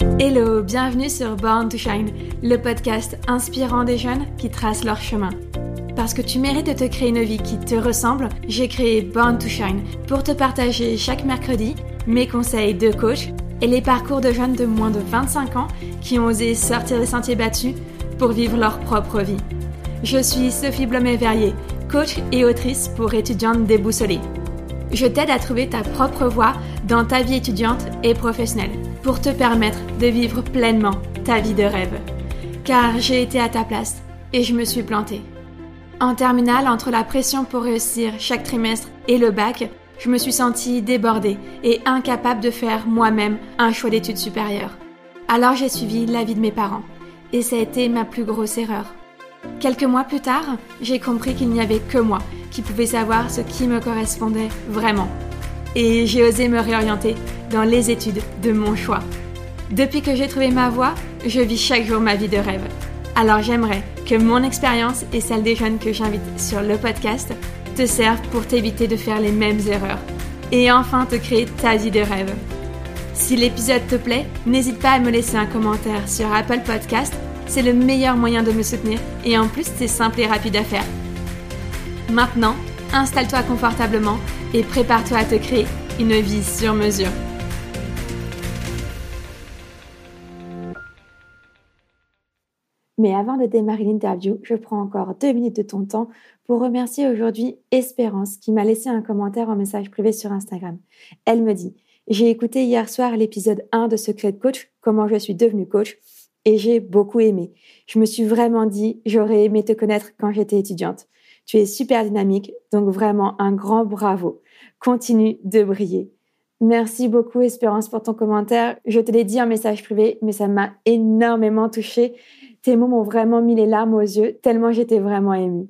Hello, bienvenue sur Born to Shine, le podcast inspirant des jeunes qui tracent leur chemin. Parce que tu mérites de te créer une vie qui te ressemble, j'ai créé Born to Shine pour te partager chaque mercredi mes conseils de coach et les parcours de jeunes de moins de 25 ans qui ont osé sortir des sentiers battus pour vivre leur propre vie. Je suis Sophie Blomet-Verrier, coach et autrice pour étudiantes déboussolées. Je t'aide à trouver ta propre voie dans ta vie étudiante et professionnelle pour te permettre de vivre pleinement ta vie de rêve. Car j'ai été à ta place et je me suis plantée. En terminale, entre la pression pour réussir chaque trimestre et le bac, je me suis sentie débordée et incapable de faire moi-même un choix d'études supérieures. Alors j'ai suivi l'avis de mes parents et ça a été ma plus grosse erreur. Quelques mois plus tard, j'ai compris qu'il n'y avait que moi qui pouvait savoir ce qui me correspondait vraiment. Et j'ai osé me réorienter dans les études de mon choix. Depuis que j'ai trouvé ma voie, je vis chaque jour ma vie de rêve. Alors j'aimerais que mon expérience et celle des jeunes que j'invite sur le podcast te servent pour t'éviter de faire les mêmes erreurs et enfin te créer ta vie de rêve. Si l'épisode te plaît, n'hésite pas à me laisser un commentaire sur Apple Podcast, c'est le meilleur moyen de me soutenir et en plus c'est simple et rapide à faire. Maintenant, installe-toi confortablement et prépare-toi à te créer une vie sur mesure. Mais avant de démarrer l'interview, je prends encore deux minutes de ton temps pour remercier aujourd'hui Espérance qui m'a laissé un commentaire en message privé sur Instagram. Elle me dit J'ai écouté hier soir l'épisode 1 de Secret Coach, comment je suis devenue coach, et j'ai beaucoup aimé. Je me suis vraiment dit J'aurais aimé te connaître quand j'étais étudiante. Tu es super dynamique, donc vraiment un grand bravo. Continue de briller. Merci beaucoup Espérance pour ton commentaire. Je te l'ai dit en message privé, mais ça m'a énormément touchée. Tes mots m'ont vraiment mis les larmes aux yeux, tellement j'étais vraiment émue.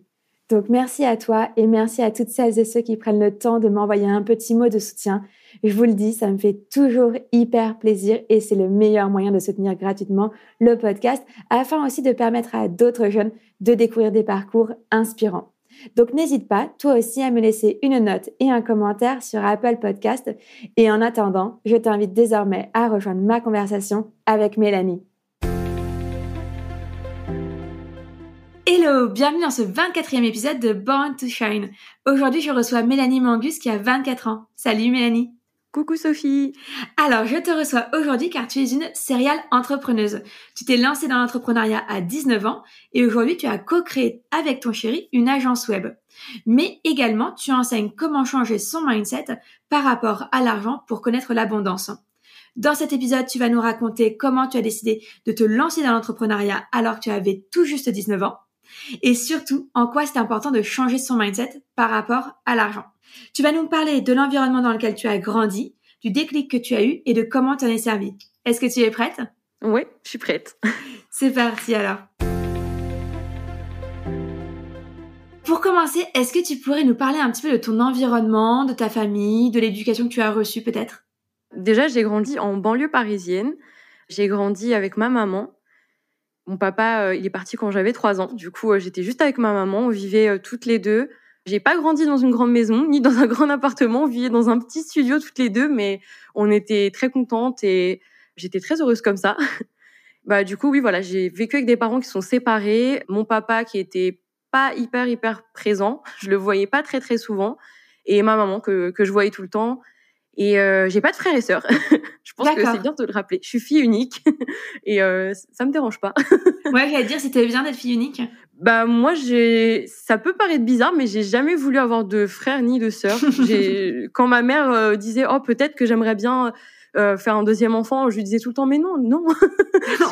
Donc merci à toi et merci à toutes celles et ceux qui prennent le temps de m'envoyer un petit mot de soutien. Je vous le dis, ça me fait toujours hyper plaisir et c'est le meilleur moyen de soutenir gratuitement le podcast afin aussi de permettre à d'autres jeunes de découvrir des parcours inspirants. Donc n'hésite pas, toi aussi, à me laisser une note et un commentaire sur Apple Podcast. Et en attendant, je t'invite désormais à rejoindre ma conversation avec Mélanie. Hello, bienvenue dans ce 24e épisode de Born to Shine. Aujourd'hui, je reçois Mélanie Mangus qui a 24 ans. Salut Mélanie. Coucou Sophie. Alors, je te reçois aujourd'hui car tu es une serial entrepreneuse. Tu t'es lancée dans l'entrepreneuriat à 19 ans et aujourd'hui tu as co-créé avec ton chéri une agence web. Mais également, tu enseignes comment changer son mindset par rapport à l'argent pour connaître l'abondance. Dans cet épisode, tu vas nous raconter comment tu as décidé de te lancer dans l'entrepreneuriat alors que tu avais tout juste 19 ans et surtout en quoi c'est important de changer son mindset par rapport à l'argent. Tu vas nous parler de l'environnement dans lequel tu as grandi, du déclic que tu as eu et de comment tu en es servi. Est-ce que tu es prête? Oui, je suis prête. C'est parti alors. Pour commencer, est-ce que tu pourrais nous parler un petit peu de ton environnement, de ta famille, de l'éducation que tu as reçue peut-être? Déjà, j'ai grandi en banlieue parisienne. J'ai grandi avec ma maman. Mon papa, euh, il est parti quand j'avais trois ans. Du coup, euh, j'étais juste avec ma maman. On vivait euh, toutes les deux. J'ai pas grandi dans une grande maison ni dans un grand appartement. On vivait dans un petit studio toutes les deux, mais on était très contentes et j'étais très heureuse comme ça. bah du coup oui voilà, j'ai vécu avec des parents qui sont séparés. Mon papa qui était pas hyper hyper présent, je le voyais pas très très souvent, et ma maman que que je voyais tout le temps. Et euh, j'ai pas de frères et sœurs. je pense que c'est bien de le rappeler. Je suis fille unique et euh, ça me dérange pas. ouais, j'allais dire c'était bien d'être fille unique. Bah moi j'ai ça peut paraître bizarre mais j'ai jamais voulu avoir de frères ni de sœurs. J'ai quand ma mère euh, disait "Oh, peut-être que j'aimerais bien euh, faire un deuxième enfant", je lui disais tout le temps "Mais non, non."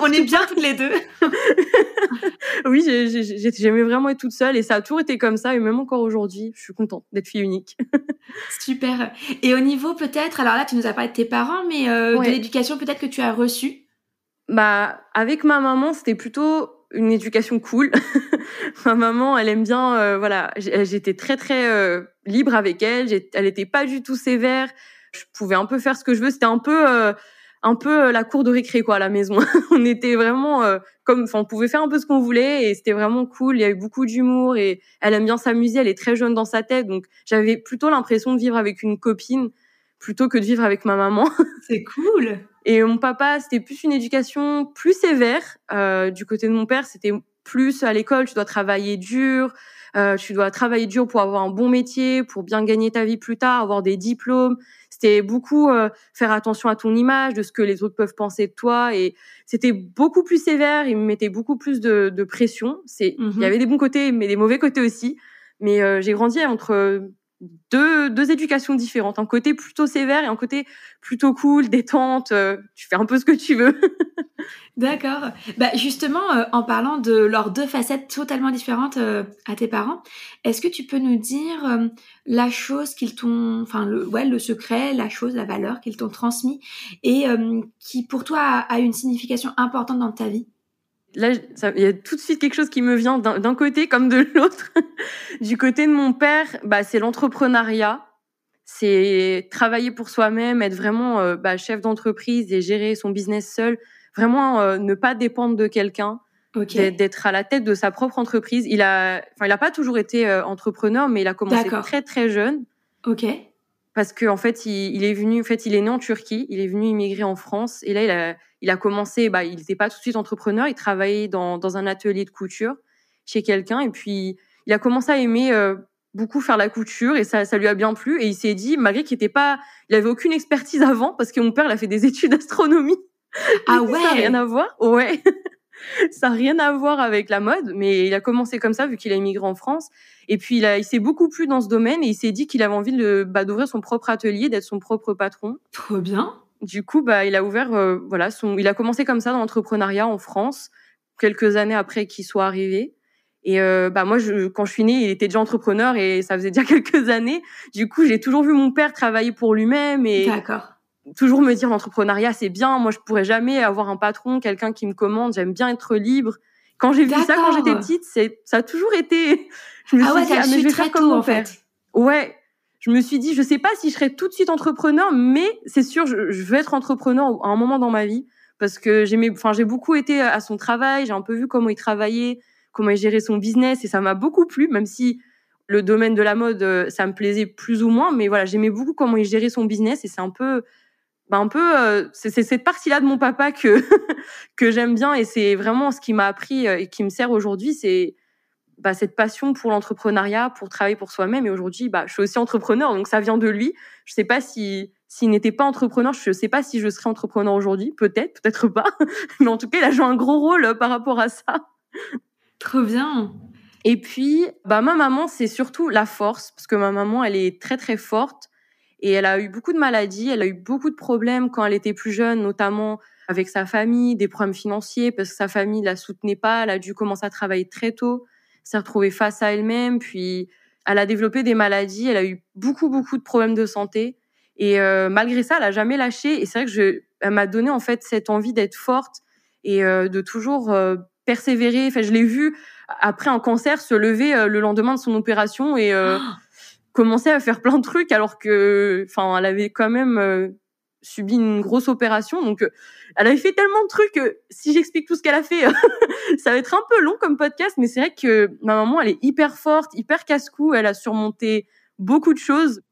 On est bien toutes les deux. oui, j'aimais vraiment être toute seule et ça a toujours été comme ça et même encore aujourd'hui, je suis contente d'être fille unique. Super. Et au niveau peut-être, alors là tu nous as parlé de tes parents mais euh, de l'éducation peut-être que tu as reçue? Bah avec ma maman, c'était plutôt une éducation cool. Ma maman, elle aime bien, euh, voilà, j'étais très très euh, libre avec elle. Elle était pas du tout sévère. Je pouvais un peu faire ce que je veux. C'était un peu, euh, un peu la cour de récré quoi à la maison. on était vraiment comme, enfin, on pouvait faire un peu ce qu'on voulait et c'était vraiment cool. Il y avait beaucoup d'humour et elle aime bien s'amuser. Elle est très jeune dans sa tête, donc j'avais plutôt l'impression de vivre avec une copine plutôt que de vivre avec ma maman. C'est cool. Et mon papa, c'était plus une éducation plus sévère. Euh, du côté de mon père, c'était plus à l'école, tu dois travailler dur, euh, tu dois travailler dur pour avoir un bon métier, pour bien gagner ta vie plus tard, avoir des diplômes. C'était beaucoup euh, faire attention à ton image, de ce que les autres peuvent penser de toi, et c'était beaucoup plus sévère. Il me mettait beaucoup plus de, de pression. C'est, il y mhm. avait des bons côtés, mais des mauvais côtés aussi. Mais euh, j'ai grandi entre deux, deux éducations différentes, un côté plutôt sévère et un côté plutôt cool, détente. Euh, tu fais un peu ce que tu veux. D'accord. Bah justement, euh, en parlant de leurs deux facettes totalement différentes euh, à tes parents, est-ce que tu peux nous dire la chose qu'ils t'ont, enfin le, ouais, le secret, la chose, la valeur qu'ils t'ont transmis et qui pour toi a, a une signification importante dans ta vie? Là, il y a tout de suite quelque chose qui me vient d'un côté comme de l'autre. du côté de mon père, bah, c'est l'entrepreneuriat. C'est travailler pour soi-même, être vraiment euh, bah, chef d'entreprise et gérer son business seul. Vraiment euh, ne pas dépendre de quelqu'un, d'être à la tête de sa propre entreprise. Il a, enfin, il a pas toujours été euh, entrepreneur, mais il a commencé très très jeune. Ok parce qu'en en fait, il, est venu, en fait, il est né en Turquie, il est venu immigrer en France, et là, il a, il a commencé, bah, il n'était pas tout de suite entrepreneur, il travaillait dans, dans un atelier de couture chez quelqu'un, et puis il a commencé à aimer euh, beaucoup faire la couture, et ça, ça lui a bien plu, et il s'est dit, malgré qu'il n'était pas, il avait aucune expertise avant, parce que mon père, il a fait des études d'astronomie. Ah ouais. ça n'a rien à voir. Ouais. ça n'a rien à voir avec la mode, mais il a commencé comme ça vu qu'il a immigré en France. Et puis il, a, il s'est beaucoup plu dans ce domaine et il s'est dit qu'il avait envie de, bah, d'ouvrir son propre atelier, d'être son propre patron. Trop bien. Du coup, bah, il a ouvert, euh, voilà, son, il a commencé comme ça dans l'entrepreneuriat en France, quelques années après qu'il soit arrivé. Et euh, bah moi, je, quand je suis née, il était déjà entrepreneur et ça faisait déjà quelques années. Du coup, j'ai toujours vu mon père travailler pour lui-même et D'accord toujours me dire l'entrepreneuriat c'est bien. Moi, je pourrais jamais avoir un patron, quelqu'un qui me commande. J'aime bien être libre. Quand j'ai vu ça quand j'étais petite, c'est ça a toujours été. Je me ah suis dit, ah, mais je vais faire comme mon père. Ouais. Je me suis dit, je sais pas si je serai tout de suite entrepreneur, mais c'est sûr, je, je veux être entrepreneur à un moment dans ma vie parce que j'aimais, enfin, j'ai beaucoup été à son travail. J'ai un peu vu comment il travaillait, comment il gérait son business, et ça m'a beaucoup plu, même si le domaine de la mode, euh, ça me plaisait plus ou moins, mais voilà, j'aimais beaucoup comment il gérait son business, et c'est un peu bah un peu euh, c'est cette partie-là de mon papa que que j'aime bien et c'est vraiment ce qui m'a appris euh, et qui me sert aujourd'hui, c'est bah, cette passion pour l'entrepreneuriat, pour travailler pour soi-même. Et aujourd'hui, bah, je suis aussi entrepreneur, donc ça vient de lui. Je sais pas si s'il n'était pas entrepreneur, je sais pas si je serais entrepreneur aujourd'hui. Peut-être, peut-être pas. Mais en tout cas, il a joué un gros rôle euh, par rapport à ça. Trop bien. Et puis, bah, ma maman, c'est surtout la force, parce que ma maman, elle est très très forte. Et elle a eu beaucoup de maladies, elle a eu beaucoup de problèmes quand elle était plus jeune, notamment avec sa famille, des problèmes financiers parce que sa famille la soutenait pas. Elle a dû commencer à travailler très tôt, s'est retrouvée face à elle-même, puis elle a développé des maladies. Elle a eu beaucoup beaucoup de problèmes de santé et euh, malgré ça, elle a jamais lâché. Et c'est vrai que je, elle m'a donné en fait cette envie d'être forte et euh, de toujours euh, persévérer. Enfin, je l'ai vue après un cancer se lever le lendemain de son opération et oh commençait à faire plein de trucs alors que, enfin, elle avait quand même euh, subi une grosse opération. Donc, euh, elle avait fait tellement de trucs que si j'explique tout ce qu'elle a fait, ça va être un peu long comme podcast. Mais c'est vrai que ma maman, elle est hyper forte, hyper casse-cou. Elle a surmonté beaucoup de choses.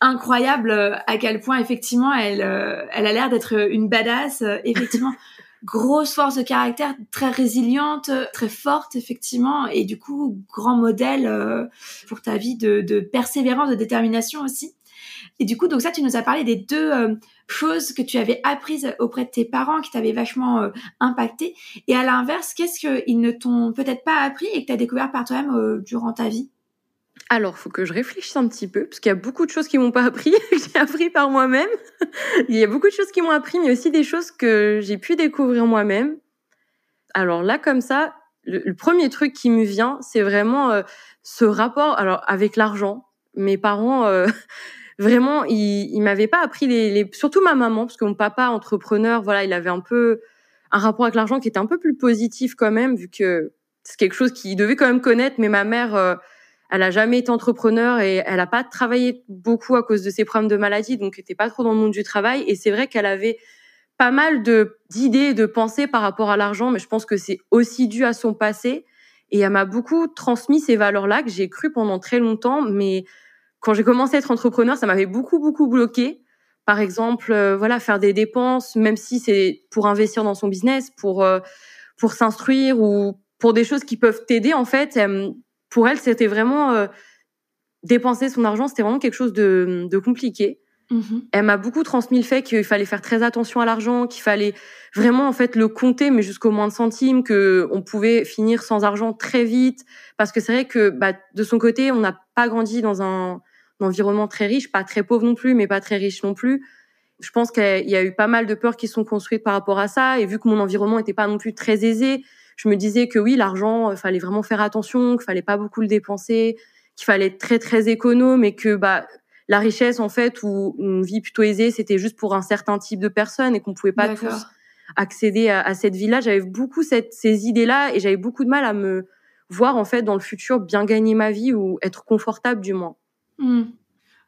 Incroyable euh, à quel point effectivement elle, elle a l'air d'être une badass. Effectivement. grosse force de caractère, très résiliente, très forte effectivement, et du coup grand modèle euh, pour ta vie de, de, persévérance, de détermination aussi. Et du coup, donc ça, tu nous as parlé des deux euh, choses que tu avais apprises auprès de tes parents qui t'avaient vachement euh, impacté. Et à l'inverse, qu'est-ce qu'ils ne t'ont peut-être pas appris et que tu as découvert par toi-même durant ta vie? Alors, faut que je réfléchisse un petit peu, parce qu'il y a beaucoup de choses qui m'ont pas appris, que j'ai appris par moi-même. Il y a beaucoup de choses qui m'ont appris, mais aussi des choses que j'ai pu découvrir moi-même. Alors là, comme ça, le, premier truc qui me vient, c'est vraiment euh, ce rapport, alors avec l'argent. Mes parents, euh, vraiment, ils, ils m'avaient pas appris les, les, surtout ma maman, parce que mon papa entrepreneur, voilà, il avait un peu un rapport avec l'argent qui était un peu plus positif quand même, vu que c'est quelque chose qu'il devait quand même connaître. Mais ma mère euh, elle a jamais été entrepreneur et elle a pas travaillé beaucoup à cause de ses problèmes de maladie, donc elle était pas trop dans le monde du travail. Et c'est vrai qu'elle avait pas mal de d'idées, de pensées par rapport à l'argent, mais je pense que c'est aussi dû à son passé. Et elle m'a beaucoup transmis ces valeurs-là que j'ai cru pendant très longtemps, mais quand j'ai commencé à être entrepreneur, ça m'avait beaucoup beaucoup bloqué par exemple, voilà, faire des dépenses, même si c'est pour investir dans son business, pour pour s'instruire ou pour des choses qui peuvent t'aider en fait. Pour elle, c'était vraiment dépenser son argent, c'était vraiment quelque chose de, de compliqué. Mm-hmm. Elle m'a beaucoup transmis le fait qu'il fallait faire très attention à l'argent, qu'il fallait vraiment en fait le compter, mais jusqu'au moins de centimes, que on pouvait finir sans argent très vite, parce que c'est vrai que bah, de son côté, on n'a pas grandi dans un, environnement très riche, pas très pauvre non plus, mais pas très riche non plus. Je pense qu'il y a eu pas mal de peurs qui sont construites par rapport à ça, et vu que mon environnement n'était pas non plus très aisé, je me disais que oui, l'argent, il fallait vraiment faire attention, qu'il fallait pas beaucoup le dépenser, qu'il fallait être très très économe, et que bah la richesse en fait ou une vie plutôt aisée, c'était juste pour un certain type de personnes et qu'on pouvait pas tous accéder à, cette vie-là. J'avais beaucoup cette, ces idées-là et j'avais beaucoup de mal à me voir en fait dans le futur bien gagner ma vie ou être confortable du moins. Hmm.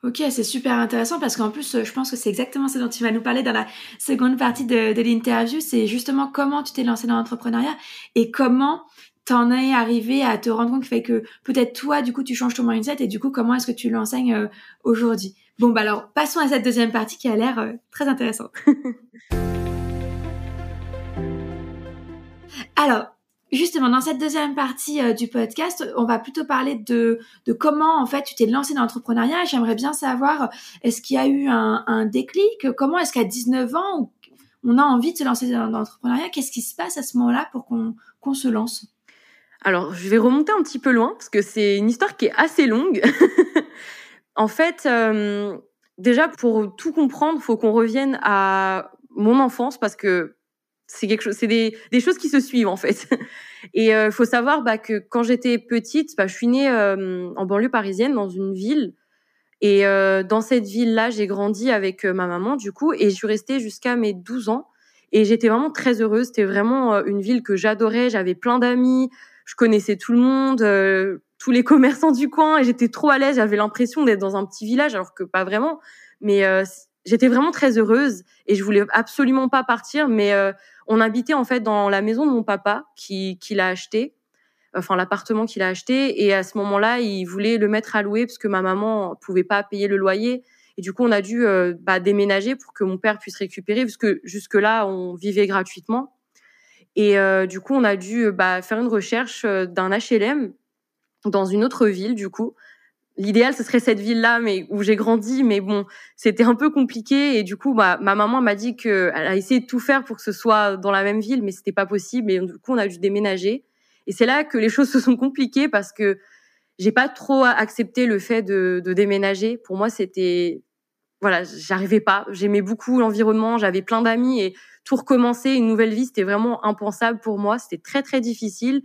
Ok, c'est super intéressant parce qu'en plus, je pense que c'est exactement ce dont tu vas nous parler dans la seconde partie de, de l'interview. C'est justement comment tu t'es lancé dans l'entrepreneuriat et comment t'en es arrivé à te rendre compte que peut-être toi, du coup, tu changes ton mindset et du coup, comment est-ce que tu l'enseignes euh, aujourd'hui Bon, bah alors, passons à cette deuxième partie qui a l'air euh, très intéressante. alors, justement, dans cette deuxième partie euh, du podcast, on va plutôt parler de, comment, en fait, tu t'es lancé dans l'entrepreneuriat. J'aimerais bien savoir, est-ce qu'il y a eu un, déclic? Comment est-ce qu'à 19 ans, on a envie de se lancer dans l'entrepreneuriat? Qu'est-ce qui se passe à ce moment-là pour qu'on qu'on se lance? Alors, je vais remonter un petit peu loin parce que c'est une histoire qui est assez longue. en fait, euh, déjà pour tout comprendre, faut qu'on revienne à mon enfance parce que c'est quelque chose, c'est des, des, choses qui se suivent en fait. Et il euh, faut savoir bah, que quand j'étais petite, bah, je suis née euh, en banlieue parisienne dans une ville. Et dans cette ville-là, j'ai grandi avec ma maman du coup, et je suis restée jusqu'à mes 12 ans. Et j'étais vraiment très heureuse. C'était vraiment une ville que j'adorais. J'avais plein d'amis je connaissais tout le monde, euh, tous les commerçants du coin, et j'étais trop à l'aise. J'avais l'impression d'être dans un petit village, alors que pas vraiment. Mais euh, j'étais vraiment très heureuse et je voulais absolument pas partir. Mais euh, on habitait en fait dans la maison de mon papa qui, qui l'a acheté, enfin l'appartement qu'il a acheté. Et à ce moment-là, il voulait le mettre à louer parce que ma maman pouvait pas payer le loyer. Et du coup, on a dû bah, déménager pour que mon père puisse récupérer, parce que jusque là, on vivait gratuitement. Et euh, du coup, on a dû bah, faire une recherche euh, d'un HLM dans une autre ville, du coup. L'idéal, ce serait cette ville-là, mais où j'ai grandi, mais bon, c'était un peu compliqué. Et du coup, bah, ma maman m'a dit qu'elle a essayé de tout faire pour que ce soit dans la même ville, mais c'était pas possible. Et du coup, on a dû déménager. Et c'est là que les choses se sont compliquées parce que j'ai pas trop accepté le fait de, de déménager. Pour moi, c'était voilà, j'arrivais pas. J'aimais beaucoup l'environnement, j'avais plein d'amis et tout recommencer, une nouvelle vie, c'était vraiment impensable pour moi. C'était très très difficile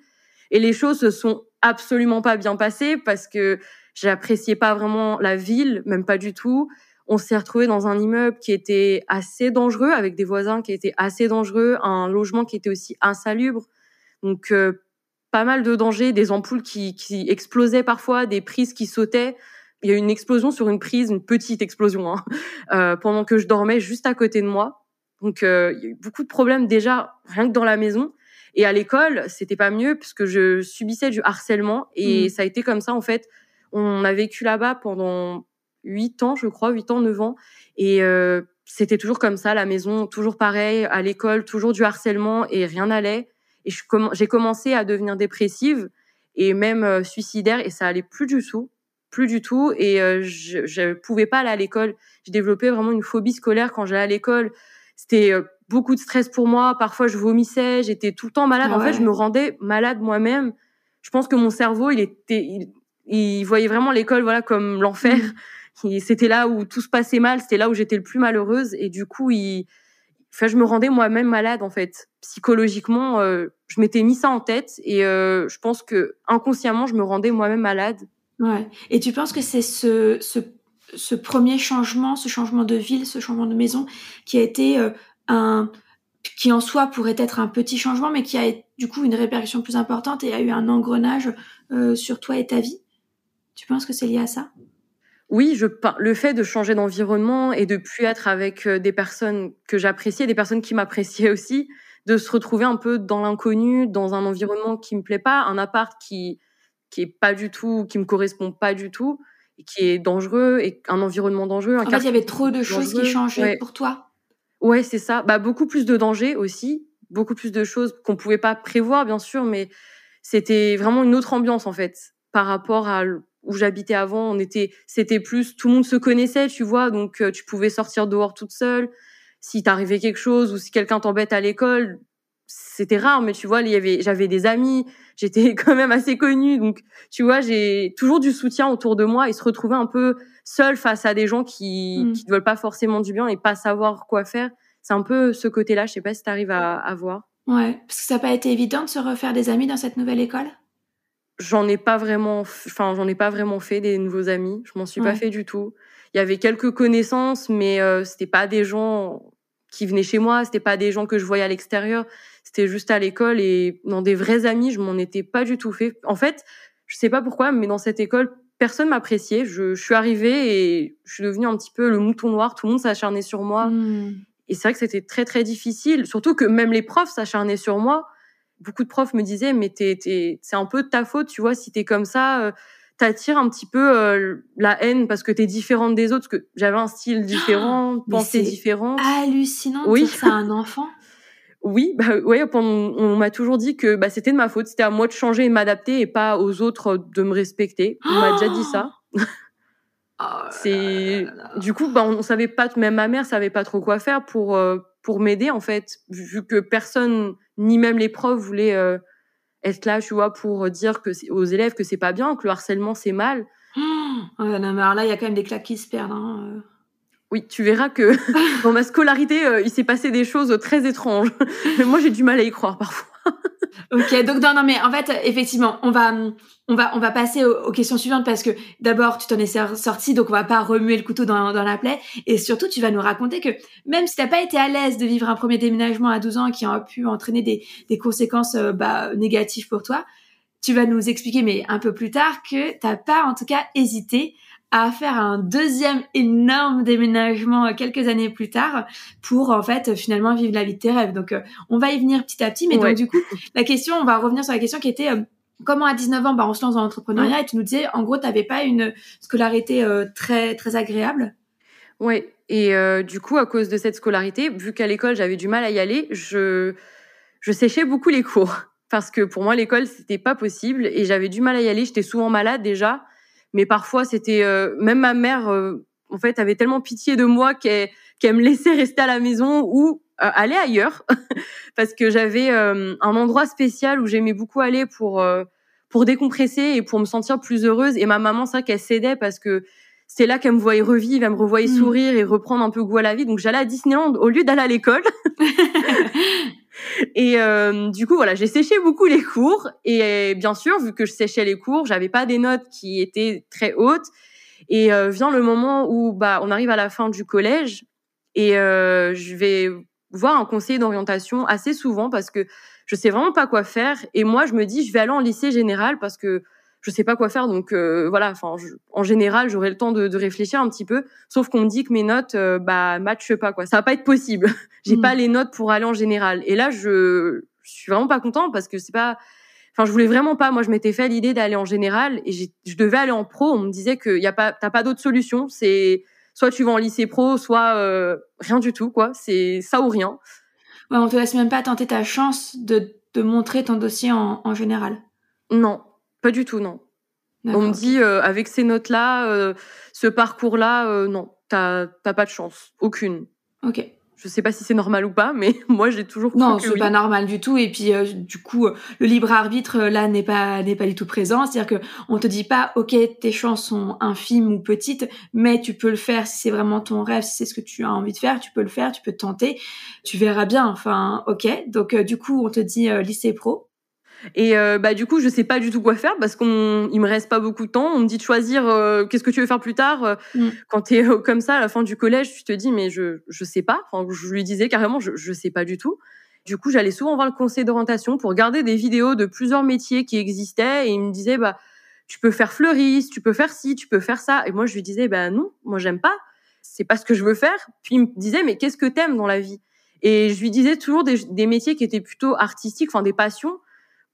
et les choses se sont absolument pas bien passées parce que j'appréciais pas vraiment la ville, même pas du tout. On s'est retrouvé dans un immeuble qui était assez dangereux, avec des voisins qui étaient assez dangereux, un logement qui était aussi insalubre. Donc euh, pas mal de dangers, des ampoules qui, qui explosaient parfois, des prises qui sautaient. Il y a eu une explosion sur une prise, une petite explosion, hein, euh, pendant que je dormais juste à côté de moi. Donc euh, il y a eu beaucoup de problèmes déjà rien que dans la maison. Et à l'école, c'était pas mieux puisque je subissais du harcèlement et mmh. ça a été comme ça en fait. On a vécu là-bas pendant huit ans, je crois, huit ans, neuf ans, et euh, c'était toujours comme ça, la maison, toujours pareil, à l'école, toujours du harcèlement et rien n'allait. Et j'ai commencé à devenir dépressive et même euh, suicidaire et ça allait plus du tout plus du tout et euh, je, je pouvais pas aller à l'école. J'ai développé vraiment une phobie scolaire quand j'allais à l'école. C'était euh, beaucoup de stress pour moi. Parfois, je vomissais. J'étais tout le temps malade. en fait, je me rendais malade moi-même. Je pense que mon cerveau, il était, il, voyait vraiment l'école, voilà, comme l'enfer. Mmh. C'était là où tout se passait mal. C'était là où j'étais le plus malheureuse. Et du coup, il, enfin, je me rendais moi-même malade en fait. Psychologiquement, euh, je m'étais mis ça en tête et je pense que inconsciemment, je me rendais moi-même malade. Ouais. Et tu penses que c'est ce, ce, ce, premier changement, ce changement de ville, ce changement de maison, qui a été euh, un, qui en soi pourrait être un petit changement, mais qui a du coup une répercussion plus importante et a eu un engrenage euh, sur toi et ta vie? Tu penses que c'est lié à ça? Oui, je le fait de changer d'environnement et de plus être avec euh, des personnes que j'appréciais, des personnes qui m'appréciaient aussi, de se retrouver un peu dans l'inconnu, dans un environnement qui me plaît pas, un appart qui qui est pas du tout, qui me correspond pas du tout. qui est dangereux et un environnement dangereux. en fait, il y avait trop de choses qui changeaient pour toi? Ouais, c'est ça. Bah, beaucoup plus de dangers aussi, beaucoup plus de choses qu'on pouvait pas prévoir, bien sûr, mais c'était vraiment une autre ambiance en fait par rapport à où j'habitais avant. On était, c'était plus, tout le monde se connaissait, tu vois, donc euh, tu pouvais sortir dehors toute seule. Si t'arrivait quelque chose ou si quelqu'un t'embête à l'école, c'était rare, mais tu vois, il y avait, j'avais des amis, j'étais quand même assez connue, donc tu vois, j'ai toujours du soutien autour de moi et se retrouver un peu seul face à des gens qui mmh. ne veulent pas forcément du bien et pas savoir quoi faire. C'est un peu ce côté-là. Je sais pas si tu arrives à, à voir. Ouais, parce que ça n'a pas été évident de se refaire des amis dans cette nouvelle école? J'en ai pas vraiment, enfin j'en ai pas vraiment fait des nouveaux amis. Je m'en suis pas fait du tout. Il y avait quelques connaissances, mais euh, c'était pas des gens qui venaient chez moi, c'était pas des gens que je voyais à l'extérieur. C'était juste à l'école et dans des vrais amis, je m'en étais pas du tout fait. En fait, je sais pas pourquoi, mais dans cette école, personne m'appréciait. Je, je, suis arrivée et je suis devenue un petit peu le mouton noir. Tout le monde s'acharnait sur moi. Mmh. Et c'est vrai que c'était très très difficile, surtout que même les profs s'acharnaient sur moi. Beaucoup de profs me disaient mais t'es, c'est un peu de ta faute, tu vois, si t'es comme ça, euh, t'attires un petit peu euh, la haine parce que t'es différente des autres, parce que j'avais un style différent, pensée différente. Hallucinant oui. à un enfant. oui, bah ouais, on, on m'a toujours dit que bah, c'était de ma faute, c'était à moi de changer et m'adapter et pas aux autres de me respecter. On m'a déjà dit ça. Oh c'est du coup, bah, on, savait pas, même ma mère savait pas trop quoi faire pour euh, pour m'aider en fait, vu que personne, ni même les profs voulaient euh, être là, tu vois, pour dire que aux élèves que c'est pas bien, que le harcèlement c'est mal. Oh, non, mais alors là, il y a quand même des claques qui se perdent. Hein. Euh. Oui, tu verras que dans ma scolarité, il s'est passé des choses très étranges. Mais moi, j'ai du mal à y croire parfois. Ok, donc non, non, mais en fait, effectivement, on va, on va, on va passer aux, questions suivantes parce que d'abord, tu t'en es sorti, donc on va pas remuer le couteau dans, dans la plaie. Et surtout, tu vas nous raconter que même si t'as pas été à l'aise de vivre un premier déménagement à 12 ans qui a pu entraîner des, des conséquences euh, bah, négatives pour toi, tu vas nous expliquer, mais un peu plus tard, que t'as pas en tout cas hésité à faire un deuxième énorme déménagement euh, quelques années plus tard pour en fait finalement vivre la vie de tes rêves. Donc euh, on va y venir petit à petit, mais donc du coup la question, on va revenir sur la question qui était euh, comment à 19 ans bah, on se lance dans l'entrepreneuriat et tu nous disais en gros t'avais pas une scolarité très très agréable. Ouais et du coup à cause de cette scolarité, vu qu'à l'école j'avais du mal à y aller, je je séchais beaucoup les cours parce que pour moi l'école c'était pas possible et j'avais du mal à y aller. J'étais souvent malade déjà mais parfois c'était euh, même ma mère euh, en fait avait tellement pitié de moi qu'elle qu'elle me laissait rester à la maison ou euh, aller ailleurs parce que j'avais un endroit spécial où j'aimais beaucoup aller pour pour décompresser et pour me sentir plus heureuse et ma maman c'est qu'elle cédait parce que c'est là qu'elle me voyait revivre, elle me revoyait mmh. sourire et reprendre un peu goût à la vie. Donc j'allais à Disneyland au lieu d'aller à l'école. Et euh, du coup, voilà, j'ai séché beaucoup les cours. Et bien sûr, vu que je séchais les cours, j'avais pas des notes qui étaient très hautes. Et euh, vient le moment où bah, on arrive à la fin du collège et euh, je vais voir un conseiller d'orientation assez souvent parce que je sais vraiment pas quoi faire. Et moi, je me dis, je vais aller en lycée général parce que je sais pas quoi faire. Donc euh, voilà, enfin, en général, j'aurai le temps de, de, réfléchir un petit peu. Sauf qu'on me dit que mes notes, euh, bah, matchent pas quoi. Ça va pas être possible. J'ai pas mm. les notes pour aller en général. Et là, je, je suis vraiment pas content parce que c'est pas. Enfin, je voulais vraiment pas. Moi, je m'étais fait l'idée d'aller en général et je devais aller en pro. On me disait que y a pas, t'as pas d'autre solution. C'est soit tu vas en lycée pro, soit euh, rien du tout quoi. C'est ça ou rien. Ouais, on te laisse même pas tenter ta chance de, de montrer ton dossier en, en général. Non, pas du tout, non. On me dit, euh, avec ces notes-là, euh, ce parcours-là, euh, non, t'as pas de chance, aucune. Ok. Je sais pas si c'est normal ou pas, mais moi j'ai toujours cru non, c'est pas normal du tout. Et puis du coup, le libre arbitre là n'est pas n'est pas du tout présent. C'est-à-dire que on te dit pas, ok, tes chances sont infimes ou petites, mais tu peux le faire si c'est vraiment ton rêve, si c'est ce que tu as envie de faire, tu peux le faire, tu peux tenter, tu verras bien. Enfin, ok. Donc du coup, on te dit lycée pro. Et euh, bah du coup, je sais pas du tout quoi faire parce qu'on il me reste pas beaucoup de temps. On me dit de choisir euh, qu'est-ce que tu veux faire plus tard. Euh, mm. Quand tu es comme ça à la fin du collège, tu te dis mais je je sais pas. Enfin, je lui disais carrément je je sais pas du tout. Du coup, j'allais souvent voir le conseil d'orientation pour regarder des vidéos de plusieurs métiers qui existaient et il me disait bah tu peux faire fleuriste, tu peux faire ci, tu peux faire ça. Et moi je lui disais bah non, moi j'aime pas. C'est pas ce que je veux faire. Puis il me disait mais qu'est-ce que t'aimes dans la vie? Et je lui disais toujours des, des métiers qui étaient plutôt artistiques, enfin des passions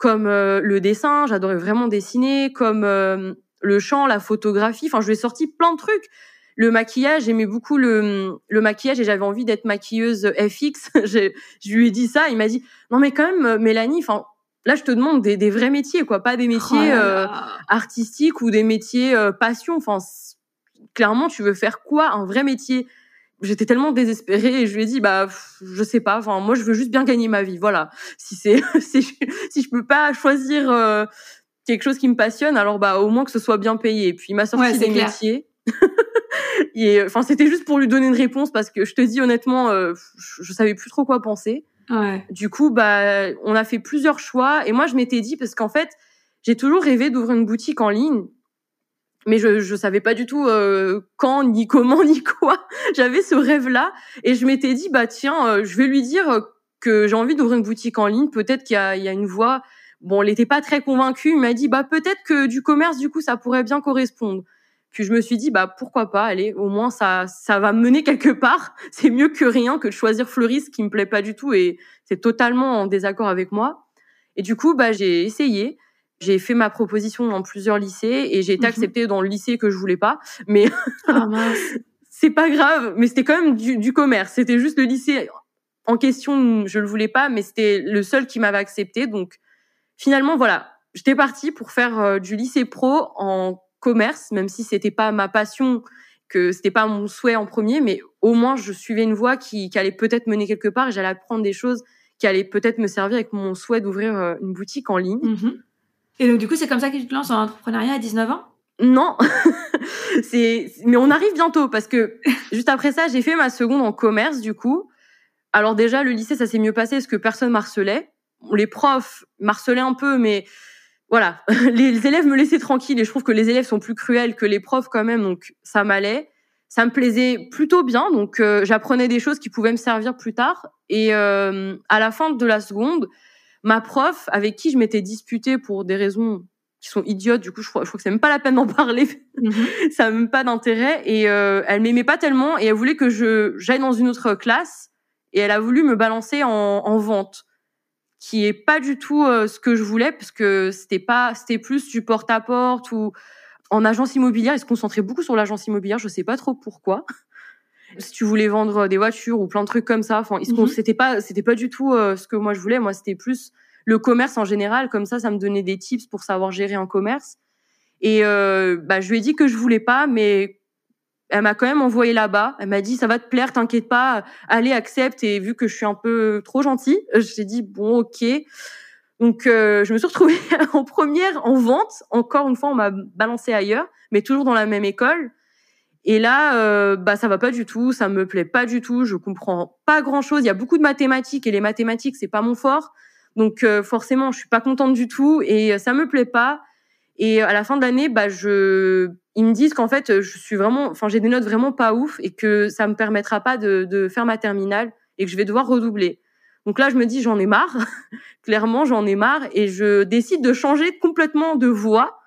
comme euh, le dessin, j'adorais vraiment dessiner, comme euh, le chant, la photographie. Enfin, je lui ai sorti plein de trucs. Le maquillage, j'aimais beaucoup le, le maquillage et j'avais envie d'être maquilleuse FX. je, je lui ai dit ça. Il m'a dit non mais quand même Mélanie, enfin là je te demande des, des vrais métiers quoi, pas des métiers Oh euh, artistiques ou des métiers euh, passion. Enfin clairement tu veux faire quoi un vrai métier? J'étais tellement désespérée et je lui ai dit bah je sais pas. Enfin moi je veux juste bien gagner ma vie. Voilà. Si c'est si je, si je peux pas choisir euh, quelque chose qui me passionne, alors bah au moins que ce soit bien payé. Et puis il m'a sorti Ouais, des clair. métiers. et euh, enfin c'était juste pour lui donner une réponse parce que je te dis honnêtement, euh, je, je savais plus trop quoi penser. Ouais. Du coup, bah, on a fait plusieurs choix. Et moi, je m'étais dit, parce qu'en fait, j'ai toujours rêvé d'ouvrir une boutique en ligne. Mais je, je savais pas du tout euh, quand, ni comment, ni quoi. J'avais ce rêve-là. Et je m'étais dit, bah, tiens, euh, je vais lui dire que j'ai envie d'ouvrir une boutique en ligne. Peut-être qu'il y a, il y a une voie. Bon, elle n'était pas très convaincue. Il m'a dit, bah, peut-être que du commerce, du coup, ça pourrait bien correspondre. Puis je me suis dit, bah, pourquoi pas, allez, au moins, ça, ça va me mener quelque part. C'est mieux que rien que de choisir fleuriste qui me plaît pas du tout et c'est totalement en désaccord avec moi. Et du coup, bah, j'ai essayé. J'ai fait ma proposition dans plusieurs lycées et j'ai été Mhm. acceptée dans le lycée que je voulais pas. Mais mince. c'est pas grave. Mais c'était quand même du, du commerce. C'était juste le lycée en question. Je le voulais pas, mais c'était le seul qui m'avait accepté. Donc finalement, voilà, j'étais partie pour faire euh, du lycée pro en commerce, même si c'était pas ma passion, que c'était pas mon souhait en premier, mais au moins je suivais une voie qui, qui allait peut-être mener quelque part et j'allais apprendre des choses qui allaient peut-être me servir avec mon souhait d'ouvrir euh, une boutique en ligne. Mhm. Et donc, du coup, c'est comme ça que tu te lances en entrepreneuriat à 19 ans? Non, c'est mais on arrive bientôt parce que juste après ça, j'ai fait ma seconde en commerce du coup. Alors déjà le lycée ça s'est mieux passé parce que personne m'harcelait. Les profs m'harcelaient un peu mais voilà, les élèves me laissaient tranquille et je trouve que les élèves sont plus cruels que les profs quand même donc ça m'allait. Ça me plaisait plutôt bien donc euh, j'apprenais des choses qui pouvaient me servir plus tard et euh, à la fin de la seconde, ma prof avec qui je m'étais disputée pour des raisons qui sont idiotes. Du coup, je crois, je crois que c'est même pas la peine d'en parler. ça n'a même pas d'intérêt. Et euh, elle m'aimait pas tellement et elle voulait que je j'aille dans une autre classe. Et elle a voulu me balancer en, en vente, qui est pas du tout euh, ce que je voulais parce que c'était pas, c'était plus du porte-à-porte ou en agence immobilière. Ils se concentraient beaucoup sur l'agence immobilière. Je sais pas trop pourquoi. Si tu voulais vendre des voitures ou plein de trucs comme ça, enfin, Mhm. c'était pas, c'était pas du tout euh, ce que moi je voulais. Moi, c'était plus le commerce en général. Comme ça, ça me donnait des tips pour savoir gérer un commerce. Et euh, bah, je lui ai dit que je voulais pas, mais elle m'a quand même envoyé là-bas. Elle m'a dit ça va te plaire, t'inquiète pas, allez accepte. Et vu que je suis un peu trop gentille, j'ai dit bon ok. Donc euh, je me suis retrouvée en première en vente. Encore une fois, on m'a balancé ailleurs, mais toujours dans la même école. Et là, euh, bah ça va pas du tout, ça me plaît pas du tout. Je comprends pas grand-chose. Il y a beaucoup de mathématiques et les mathématiques c'est pas mon fort. Donc euh, forcément, je suis pas contente du tout et euh, ça me plaît pas. Et à la fin de l'année, bah je, ils me disent qu'en fait, je suis vraiment, enfin j'ai des notes vraiment pas ouf et que ça me permettra pas de, de faire ma terminale et que je vais devoir redoubler. Donc là, je me dis j'en ai marre. Clairement, j'en ai marre et je décide de changer complètement de voie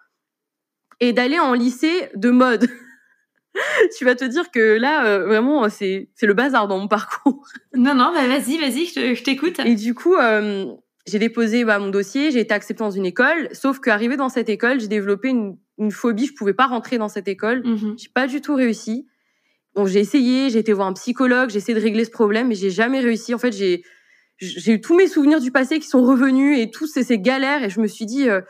et d'aller en lycée de mode. tu vas te dire que là, euh, vraiment, c'est c'est le bazar dans mon parcours. Non, non, bah vas-y, vas-y, je te- je t'écoute. Et du coup, euh, j'ai déposé bah, mon dossier, j'ai été acceptée dans une école. Sauf qu'arrivée dans cette école, j'ai développé une, une phobie. Je pouvais pas rentrer dans cette école. Mhm. J'ai pas du tout réussi. Donc j'ai essayé, j'ai été voir un psychologue, j'ai essayé de régler ce problème, mais j'ai jamais réussi. En fait, j'ai j'ai eu tous mes souvenirs du passé qui sont revenus et tous ces, ces galères et je me suis dit, euh,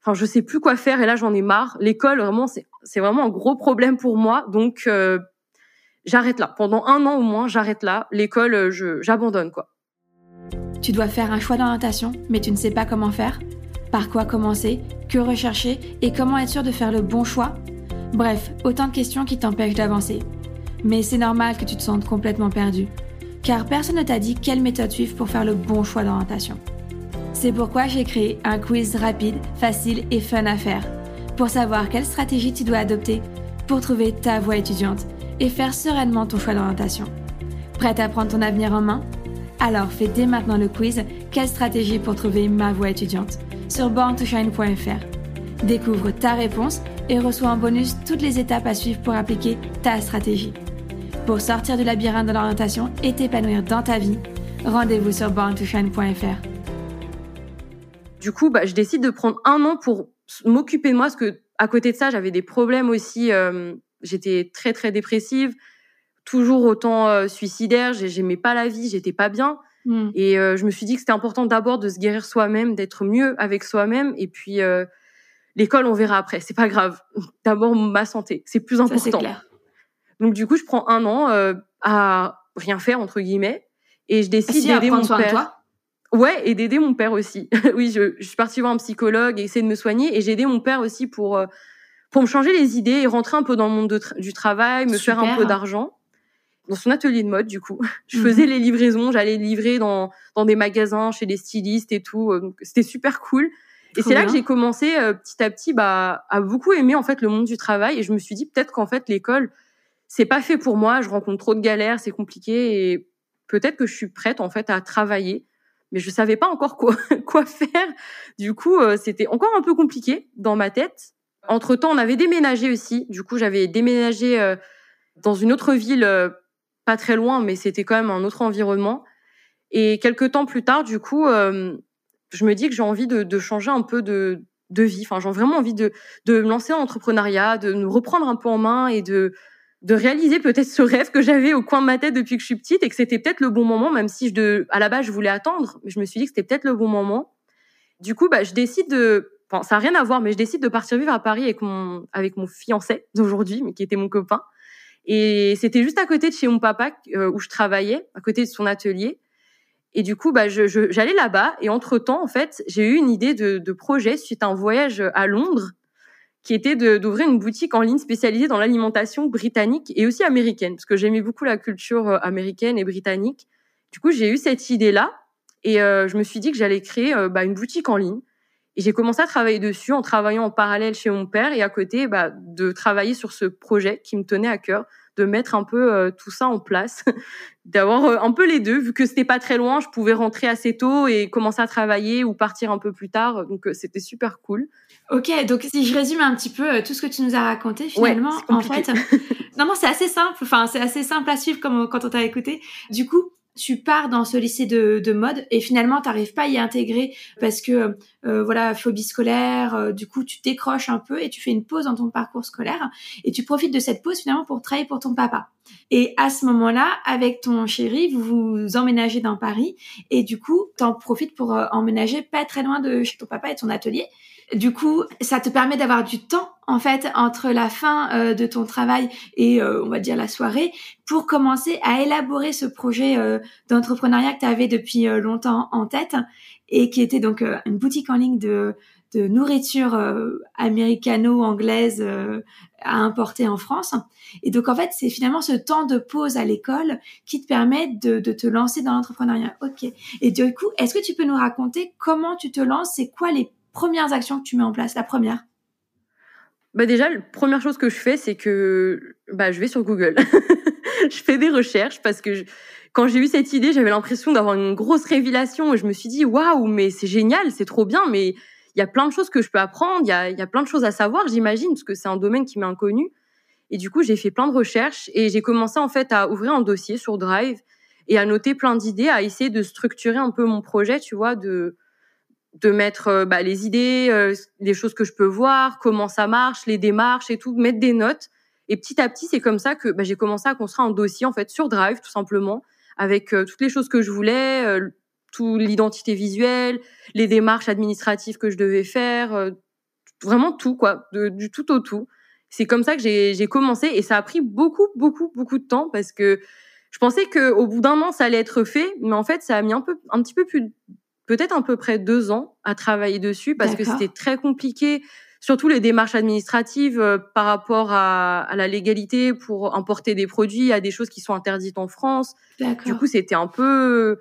enfin je sais plus quoi faire et là j'en ai marre. L'école vraiment c'est vraiment un gros problème pour moi, donc euh, j'arrête là. Pendant un an au moins, j'arrête là. L'école, euh, j'abandonne quoi. Tu dois faire un choix d'orientation, mais tu ne sais pas comment faire Par quoi commencer? Que rechercher? Et comment être sûr de faire le bon choix? Bref, autant de questions qui t'empêchent d'avancer. Mais c'est normal que tu te sentes complètement perdu, car personne ne t'a dit quelle méthode suivre pour faire le bon choix d'orientation. C'est pourquoi j'ai créé un quiz rapide, facile et fun à faire, pour savoir quelle stratégie tu dois adopter pour trouver ta voie étudiante et faire sereinement ton choix d'orientation. Prête à prendre ton avenir en main? Alors fais dès maintenant le quiz Quelle stratégie pour trouver ma voie étudiante? Sur borntoshine.fr. Découvre ta réponse et reçois en bonus toutes les étapes à suivre pour appliquer ta stratégie. Pour sortir du labyrinthe de l'orientation et t'épanouir dans ta vie, rendez-vous sur borntoshine.fr. Du coup, bah, je décide de prendre un an pour m'occuper de moi, parce que à côté de ça, j'avais des problèmes aussi. j'étais très très dépressive, toujours autant suicidaire. J'aimais pas la vie, j'étais pas bien. Hmm. Et je me suis dit que c'était important d'abord de se guérir soi-même, d'être mieux avec soi-même. Et puis l'école, on verra après. C'est pas grave. D'abord ma santé, c'est plus important. clair. Donc du coup, je prends un an à rien faire entre guillemets et je décide d'aider mon père. Toi ouais, et d'aider mon père aussi. oui, je, je, suis partie voir un psychologue et essayer de me soigner et j'ai aidé mon père aussi pour euh, pour me changer les idées et rentrer un peu dans le monde du travail, me faire un peu d'argent. Dans son atelier de mode, du coup, je mhm. faisais les livraisons, j'allais livrer dans dans des magasins, chez des stylistes et tout. Euh, c'était super cool. Et c'est là que j'ai commencé euh, petit à petit bah, à beaucoup aimer en fait le monde du travail et je me suis dit peut-être qu'en fait l'école c'est pas fait pour moi, je rencontre trop de galères, c'est compliqué et peut-être que je suis prête en fait à travailler, mais je savais pas encore quoi faire. Du coup, euh, c'était encore un peu compliqué dans ma tête. Entre temps, on avait déménagé aussi. Du coup, j'avais déménagé euh, dans une autre ville, euh, pas très loin, mais c'était quand même un autre environnement. Et quelques temps plus tard, du coup, je me dis que j'ai envie de, changer un peu de, de vie. Enfin, j'ai vraiment envie de, de me lancer en entrepreneuriat, de me reprendre un peu en main et de de réaliser peut-être ce rêve que j'avais au coin de ma tête depuis que je suis petite et que c'était peut-être le bon moment, même si je de, à la base je voulais attendre, mais je me suis dit que c'était peut-être le bon moment. Du coup, bah, je décide de, enfin, ça n'a rien à voir, mais je décide de partir vivre à Paris avec mon, avec mon fiancé d'aujourd'hui, mais qui était mon copain. Et c'était juste à côté de chez mon papa euh, où je travaillais, à côté de son atelier. Et du coup, bah, je, j'allais là-bas. Et entre temps, en fait, j'ai eu une idée de, de projet suite à un voyage à Londres qui était d'ouvrir une boutique en ligne spécialisée dans l'alimentation britannique et aussi américaine, parce que j'aimais beaucoup la culture euh, américaine et britannique. Du coup, j'ai eu cette idée-là et euh, je me suis dit que j'allais créer euh, bah, une boutique en ligne. Et j'ai commencé à travailler dessus en travaillant en parallèle chez mon père et à côté bah, de travailler sur ce projet qui me tenait à cœur, de mettre un peu tout ça en place, d'avoir un peu les deux, vu que c'était pas très loin, je pouvais rentrer assez tôt et commencer à travailler ou partir un peu plus tard, donc c'était super cool. Ok, donc si je résume un petit peu tout ce que tu nous as raconté, finalement, en fait, non, non, c'est assez simple. Enfin, c'est assez simple à suivre comme quand on t'a écouté. Du coup, tu pars dans ce lycée de, de mode et finalement t'arrives pas à y intégrer parce que euh, voilà phobie scolaire euh, du coup tu décroches un peu et tu fais une pause dans ton parcours scolaire et tu profites de cette pause finalement pour travailler pour ton papa et à ce moment-là avec ton chéri vous vous emménagez dans Paris et du coup t'en profites pour euh, emménager pas très loin de chez ton papa et ton atelier du coup, ça te permet d'avoir du temps en fait entre la fin euh, de ton travail et euh, on va dire la soirée pour commencer à élaborer ce projet euh, d'entrepreneuriat que tu avais depuis longtemps en tête et qui était donc une boutique en ligne de, de nourriture américano-anglaise à importer en France. Et donc en fait, c'est finalement ce temps de pause à l'école qui te permet de, de te lancer dans l'entrepreneuriat. Ok. Et du coup, est-ce que tu peux nous raconter comment tu te lances? C'est quoi les premières actions que tu mets en place La première? Bah déjà, la première chose que je fais, c'est que bah, je vais sur Google. je fais des recherches parce que quand j'ai eu cette idée, j'avais l'impression d'avoir une grosse révélation et je me suis dit waouh, mais c'est génial, c'est trop bien, mais il y a plein de choses que je peux apprendre, il y a, y a plein de choses à savoir, j'imagine, parce que c'est un domaine qui m'est inconnu. Et du coup, j'ai fait plein de recherches et j'ai commencé en fait à ouvrir un dossier sur Drive et à noter plein d'idées, à essayer de structurer un peu mon projet, tu vois, de de mettre euh, bah, les idées, euh, les choses que je peux voir, comment ça marche, les démarches et tout, mettre des notes. Et petit à petit, c'est comme ça que bah, j'ai commencé à construire un dossier en fait sur Drive, tout simplement, avec euh, toutes les choses que je voulais, euh, tout l'identité visuelle, les démarches administratives que je devais faire, vraiment tout quoi, du tout au tout. C'est comme ça que j'ai commencé et ça a pris beaucoup, beaucoup, beaucoup de temps parce que je pensais que au bout d'un an ça allait être fait, mais en fait ça a mis un peu, un petit peu plus peut-être à peu près deux ans à travailler dessus parce que c'était très compliqué, surtout les démarches administratives euh, par rapport à, à, la légalité pour importer des produits, à des choses qui sont interdites en France. Du coup, c'était un peu,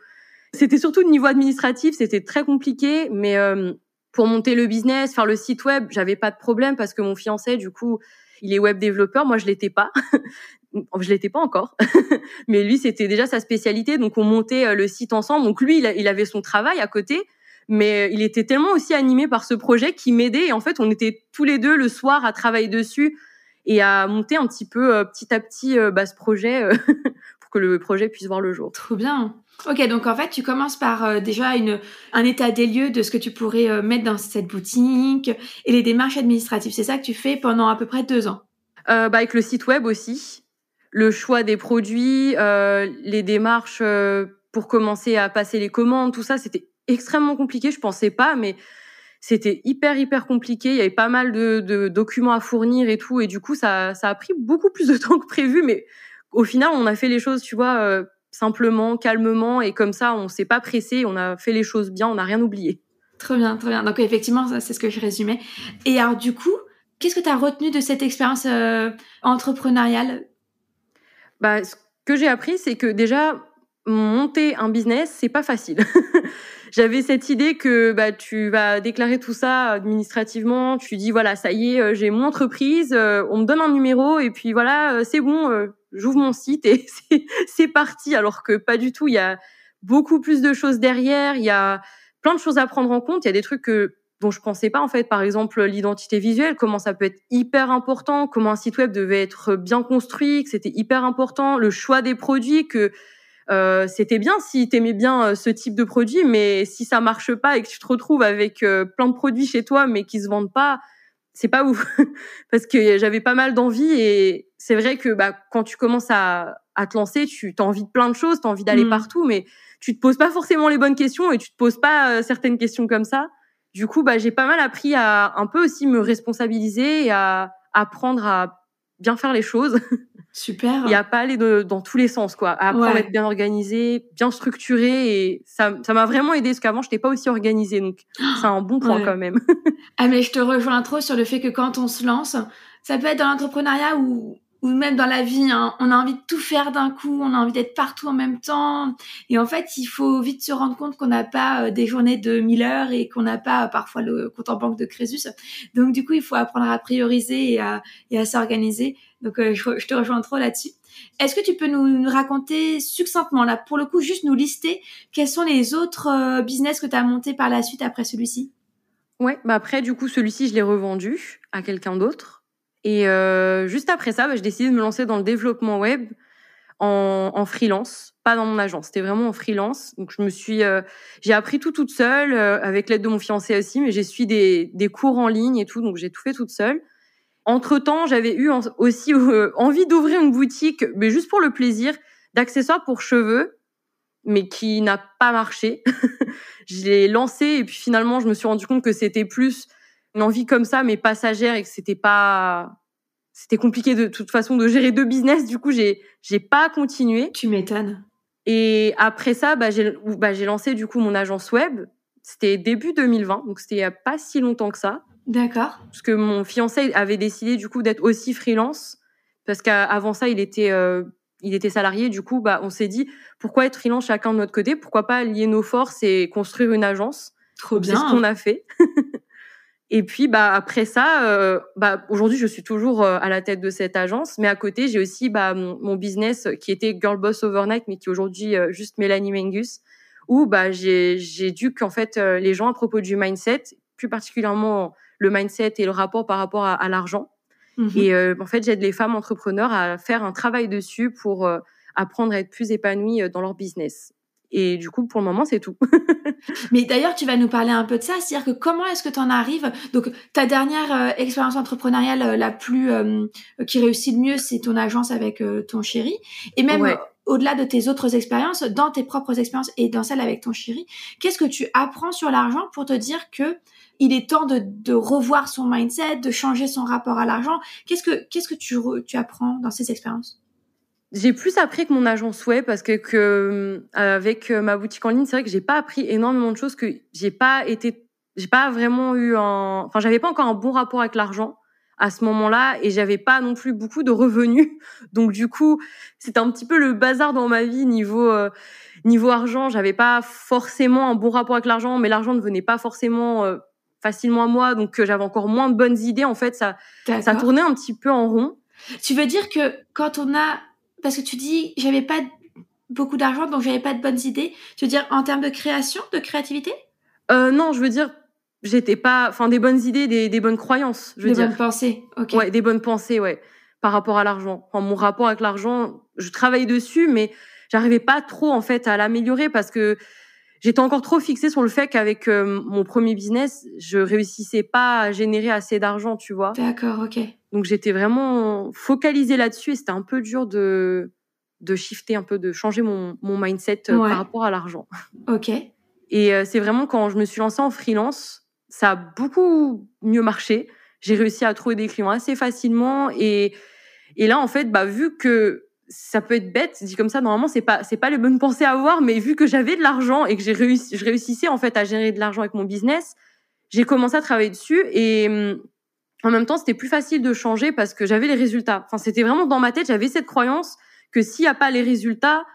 c'était surtout le niveau administratif, c'était très compliqué, mais euh, pour monter le business, faire le site web, j'avais pas de problème parce que mon fiancé, du coup, il est web développeur, moi je l'étais pas. je l'étais pas encore, mais lui c'était déjà sa spécialité, donc on montait euh, le site ensemble. Donc lui, il, avait son travail à côté, mais euh, il était tellement aussi animé par ce projet qui m'aidait. Et en fait, on était tous les deux le soir à travailler dessus et à monter un petit peu, euh, petit à petit, bah, ce projet pour que le projet puisse voir le jour. Trop bien. Ok, donc en fait, tu commences par euh, déjà une, un état des lieux de ce que tu pourrais euh, mettre dans cette boutique et les démarches administratives. C'est ça que tu fais pendant à peu près deux ans? Euh, bah, avec le site web aussi, le choix des produits, les démarches pour commencer à passer les commandes, tout ça, c'était extrêmement compliqué. Je pensais pas, mais c'était hyper hyper compliqué. Il y avait pas mal de, de, documents à fournir et tout, et du coup, ça, ça a pris beaucoup plus de temps que prévu. Mais au final, on a fait les choses, tu vois simplement, calmement, et comme ça, on s'est pas pressé, on a fait les choses bien, on n'a rien oublié. Très bien, très bien. Donc effectivement, c'est ce que je résumais. Et alors du coup, qu'est-ce que tu as retenu de cette expérience euh, entrepreneuriale? Bah, ce que j'ai appris, c'est que déjà monter un business, c'est pas facile. J'avais cette idée que bah tu vas déclarer tout ça administrativement, tu dis voilà ça y est, euh, j'ai mon entreprise, euh, on me donne un numéro et puis voilà c'est bon, j'ouvre mon site et c'est parti. Alors que pas du tout, il y a beaucoup plus de choses derrière, il y a plein de choses à prendre en compte. Il y a des trucs que dont je pensais pas en fait. Par exemple, l'identité visuelle, comment ça peut être hyper important, comment un site web devait être bien construit, que c'était hyper important, le choix des produits, que euh, c'était bien si t'aimais bien euh, ce type de produit, mais si ça marche pas et que tu te retrouves avec euh, plein de produits chez toi mais qui se vendent pas, c'est pas ouf parce que j'avais pas mal d'envie et c'est vrai que bah quand tu commences à, à te lancer, tu as envie de plein de choses, tu as envie d'aller mmh. partout mais tu te poses pas forcément les bonnes questions et tu te poses pas euh, certaines questions comme ça. Du coup, bah j'ai pas mal appris à un peu aussi me responsabiliser et à apprendre à bien faire les choses. Super. Il y a pas aller de, dans tous les sens, quoi. À apprendre à être bien organisé, bien structuré, et ça, ça m'a vraiment aidé parce qu'avant, je n'étais pas aussi organisée, donc c'est un bon point quand même. ah mais je te rejoins trop sur le fait que quand on se lance, ça peut être dans l'entrepreneuriat ou ou même dans la vie, hein, on a envie de tout faire d'un coup, on a envie d'être partout en même temps. Et en fait, il faut vite se rendre compte qu'on n'a pas euh, des journées de 1000 heures et qu'on n'a pas euh, parfois le compte en banque de Crésus. Donc du coup, il faut apprendre à prioriser et à, et à s'organiser. Donc euh, je, te rejoins trop là-dessus. Est-ce que tu peux nous, raconter succinctement, là, pour le coup, juste nous lister quels sont les autres business que tu as montés par la suite après celui-ci? Ouais, bah après, du coup, celui-ci, je l'ai revendu à quelqu'un d'autre. Et euh, juste après ça, bah, j'ai décidé de me lancer dans le développement web en, freelance, pas dans mon agence. C'était vraiment en freelance. Donc je me suis, euh, j'ai appris tout toute seule euh, avec l'aide de mon fiancé aussi, mais j'ai suivi des, des cours en ligne et tout, donc j'ai tout fait toute seule. Entre temps, j'avais eu aussi euh, envie d'ouvrir une boutique, mais juste pour le plaisir, d'accessoires pour cheveux, mais qui n'a pas marché. je l'ai lancé et puis finalement, je me suis rendu compte que c'était plus une envie comme ça, mais passagère, et que c'était pas, c'était compliqué de, toute façon de gérer deux business. Du coup, j'ai, j'ai pas continué. Tu m'étonnes. Et après ça, bah, j'ai, bah, j'ai lancé du coup mon agence web. C'était début 2020, donc c'était il y a pas si longtemps que ça. D'accord. Parce que mon fiancé avait décidé du coup d'être aussi freelance, parce qu'avant ça, il était, euh, il était salarié. Du coup, bah, on s'est dit pourquoi être freelance chacun de notre côté, pourquoi pas lier nos forces et construire une agence? Trop bien. C'est ce qu'on a fait. Et puis bah après ça, euh, bah aujourd'hui je suis toujours euh, à la tête de cette agence, mais à côté j'ai aussi bah mon, business qui était Girl Boss Overnight, mais qui est aujourd'hui euh, juste Mélanie Mengus, où bah j'ai j'ai dû qu'en fait les gens à propos du mindset, plus particulièrement le mindset et le rapport par rapport à, l'argent. Mmh et en fait j'aide les femmes entrepreneurs à faire un travail dessus pour apprendre à être plus épanouies dans leur business. Et du coup, pour le moment, c'est tout. Mais d'ailleurs, tu vas nous parler un peu de ça, c'est-à-dire que comment est-ce que tu en arrives Donc, ta dernière euh, expérience entrepreneuriale euh, la plus euh, qui réussit le mieux, c'est ton agence avec ton chéri, et même au-delà de tes autres expériences, dans tes propres expériences et dans celle avec ton chéri, qu'est-ce que tu apprends sur l'argent pour te dire que il est temps de, de revoir son mindset, de changer son rapport à l'argent? Qu'est-ce que qu'est-ce que tu, tu apprends dans ces expériences? J'ai plus appris que mon agence web parce que, que euh, avec euh, ma boutique en ligne, c'est vrai que j'ai pas appris énormément de choses que j'ai pas été, j'ai pas vraiment eu un, enfin j'avais pas encore un bon rapport avec l'argent à ce moment-là et j'avais pas non plus beaucoup de revenus. Donc du coup, c'était un petit peu le bazar dans ma vie niveau euh, niveau argent. J'avais pas forcément un bon rapport avec l'argent, mais l'argent ne venait pas forcément facilement à moi, donc j'avais encore moins de bonnes idées. En fait, ça ça tournait un petit peu en rond. Tu veux dire que quand on a parce que tu dis j'avais pas beaucoup d'argent donc j'avais pas de bonnes idées. Tu veux dire en termes de création, de créativité? Euh, Non, je veux dire j'étais pas, enfin des bonnes idées, des, des bonnes croyances. Je veux des bonnes pensées. Ok. Ouais, des bonnes pensées, ouais, par rapport à l'argent. Enfin, mon rapport avec l'argent, je travaille dessus, mais j'arrivais pas trop en fait à l'améliorer parce que j'étais encore trop fixée sur le fait qu'avec euh, mon premier business, je réussissais pas à générer assez d'argent, tu vois. D'accord, ok. Donc j'étais vraiment focalisée là-dessus et c'était un peu dur de de shifter un peu, de changer mon, mon mindset euh, par rapport à l'argent. Ok. Et euh, c'est vraiment quand je me suis lancée en freelance, ça a beaucoup mieux marché. J'ai réussi à trouver des clients assez facilement et et là en fait, bah vu que ça peut être bête dit comme ça normalement c'est pas c'est pas les bonnes pensées à avoir mais vu que j'avais de l'argent et que j'ai réussi je réussissais en fait à générer de l'argent avec mon business j'ai commencé à travailler dessus et hum, en même temps c'était plus facile de changer parce que j'avais les résultats enfin c'était vraiment dans ma tête j'avais cette croyance que s'il y a pas les résultats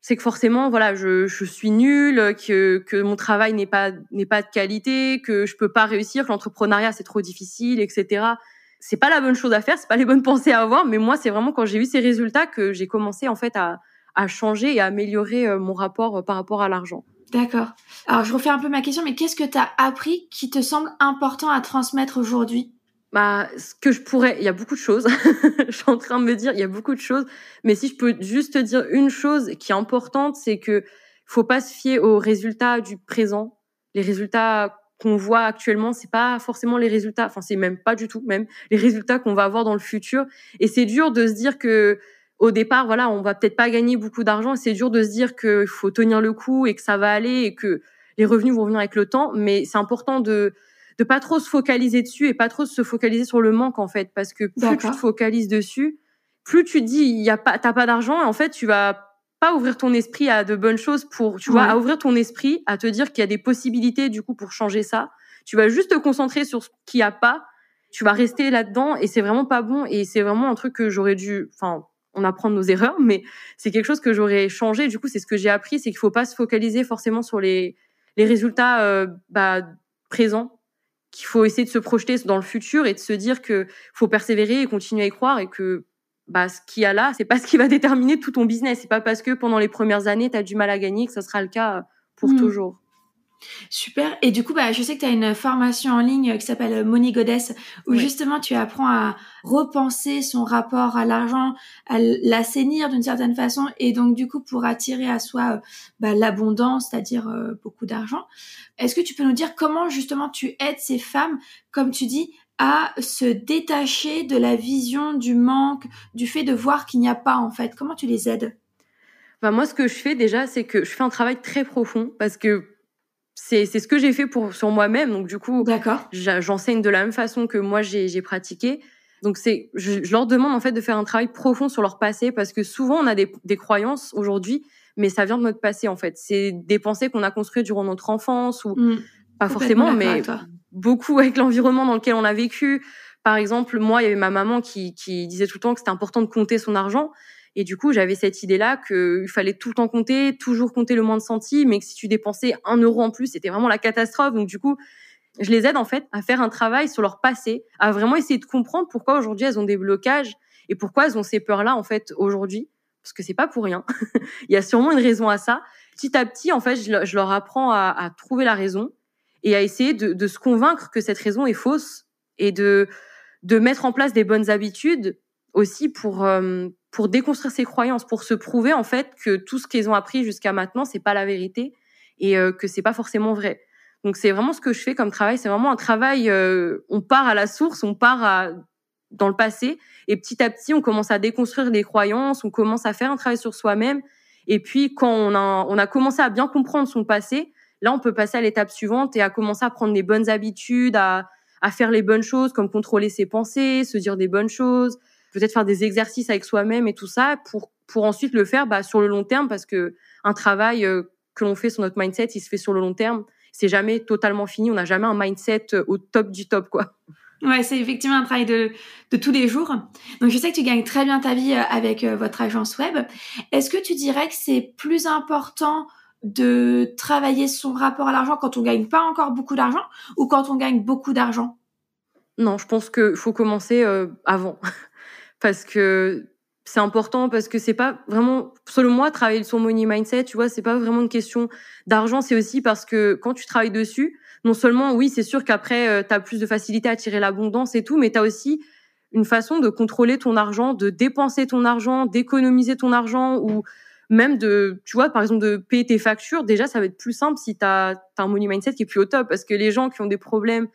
c'est que forcément voilà je, je suis nulle que que mon travail n'est pas n'est pas de qualité que je peux pas réussir que l'entrepreneuriat c'est trop difficile etc c'est pas la bonne chose à faire, c'est pas les bonnes pensées à avoir, mais moi, c'est vraiment quand j'ai eu ces résultats que j'ai commencé en fait à, à changer et à améliorer euh, mon rapport euh, par rapport à l'argent. D'accord. Alors, je refais un peu ma question, mais qu'est-ce que tu as appris qui te semble important à transmettre aujourd'hui? Bah, ce que je pourrais, il y a beaucoup de choses. je suis en train de me dire, il y a beaucoup de choses. Mais si je peux juste te dire une chose qui est importante, c'est que faut pas se fier aux résultats du présent. Les résultats qu'on voit actuellement, c'est pas forcément les résultats, enfin c'est même pas du tout même les résultats qu'on va avoir dans le futur. Et c'est dur de se dire que au départ, voilà, on va peut-être pas gagner beaucoup d'argent. C'est dur de se dire qu'il faut tenir le coup et que ça va aller et que les revenus vont venir avec le temps. Mais c'est important de de pas trop se focaliser dessus et pas trop se focaliser sur le manque en fait, parce que plus tu te focalises dessus, plus tu te dis il y a pas t'as pas d'argent et en fait tu vas pas ouvrir ton esprit à de bonnes choses pour, tu vois, à ouvrir ton esprit, à te dire qu'il y a des possibilités du coup pour changer ça. Tu vas juste te concentrer sur ce qu'il n'y a pas. Tu vas rester là-dedans et c'est vraiment pas bon et c'est vraiment un truc que j'aurais dû, enfin, on apprend nos erreurs, mais c'est quelque chose que j'aurais changé. Du coup, c'est ce que j'ai appris, c'est qu'il faut pas se focaliser forcément sur les les résultats euh, bah, présents, qu'il faut essayer de se projeter dans le futur et de se dire que faut persévérer et continuer à y croire et que bah, ce qu'il y a là, c'est pas ce qui va déterminer tout ton business. C'est pas parce que pendant les premières années, tu as du mal à gagner que ça sera le cas euh, pour hmm. toujours. Super. Et du coup, bah, je sais que tu as une formation en ligne qui s'appelle Money Goddess, où justement tu apprends à repenser son rapport à l'argent, à l'assainir d'une certaine façon, et donc du coup pour attirer à soi euh, bah, l'abondance, c'est-à-dire euh, beaucoup d'argent. Est-ce que tu peux nous dire comment justement tu aides ces femmes, comme tu dis, à se détacher de la vision du manque, du fait de voir qu'il n'y a pas en fait? Comment tu les aides? Bah moi, ce que je fais déjà, c'est que je fais un travail très profond parce que c'est c'est ce que j'ai fait pour sur moi-même. Donc du coup, j'enseigne de la même façon que moi j'ai pratiqué. Donc c'est je, je, leur demande en fait de faire un travail profond sur leur passé parce que souvent on a des, des croyances aujourd'hui, mais ça vient de notre passé en fait. C'est des pensées qu'on a construites durant notre enfance ou mmh. pas forcément, mais beaucoup avec l'environnement dans lequel on a vécu. Par exemple, moi, il y avait ma maman qui, qui disait tout le temps que c'était important de compter son argent. Et du coup, j'avais cette idée-là qu'il fallait tout le temps compter, toujours compter le moins de centimes, mais que si tu dépensais un euro en plus, c'était vraiment la catastrophe. Donc du coup, je les aide en fait à faire un travail sur leur passé, à vraiment essayer de comprendre pourquoi aujourd'hui elles ont des blocages et pourquoi elles ont ces peurs-là en fait aujourd'hui, parce que c'est pas pour rien. Il y a sûrement une raison à ça. Petit à petit, en fait, je, leur apprends à, trouver la raison et à essayer de, de, se convaincre que cette raison est fausse et de de mettre en place des bonnes habitudes aussi pour euh, pour déconstruire ces croyances, pour se prouver en fait que tout ce qu'ils ont appris jusqu'à maintenant c'est pas la vérité et euh, que c'est pas forcément vrai. Donc c'est vraiment ce que je fais comme travail, c'est vraiment un travail. Euh, on part à la source, on part à, dans le passé et petit à petit on commence à déconstruire des croyances, on commence à faire un travail sur soi-même. Et puis quand on a on a commencé à bien comprendre son passé, Là, on peut passer à l'étape suivante et à commencer à prendre les bonnes habitudes, à, à faire les bonnes choses, comme contrôler ses pensées, se dire des bonnes choses, peut-être faire des exercices avec soi-même et tout ça, pour pour ensuite le faire bah, sur le long terme, parce que un travail euh, que l'on fait sur notre mindset, il se fait sur le long terme. C'est jamais totalement fini. On n'a jamais un mindset euh, au top du top, quoi. Ouais, c'est effectivement un travail de, de tous les jours. Donc, je sais que tu gagnes très bien ta vie euh, avec votre agence web. Est-ce que tu dirais que c'est plus important de travailler son rapport à l'argent quand on gagne pas encore beaucoup d'argent ou quand on gagne beaucoup d'argent? Non, je pense qu'il faut commencer euh, avant parce que c'est important parce que c'est pas vraiment selon moi travailler son money mindset, tu vois, c'est pas vraiment une question d'argent, c'est aussi parce que quand tu travailles dessus, non seulement oui, c'est sûr qu'après euh, tu as plus de facilité à tirer l'abondance et tout, mais tu as aussi une façon de contrôler ton argent, de dépenser ton argent, d'économiser ton argent ou même de, tu vois, par exemple, de payer tes factures, déjà, ça va être plus simple si tu as, un money mindset qui est plus au top. Parce que les gens qui ont des problèmes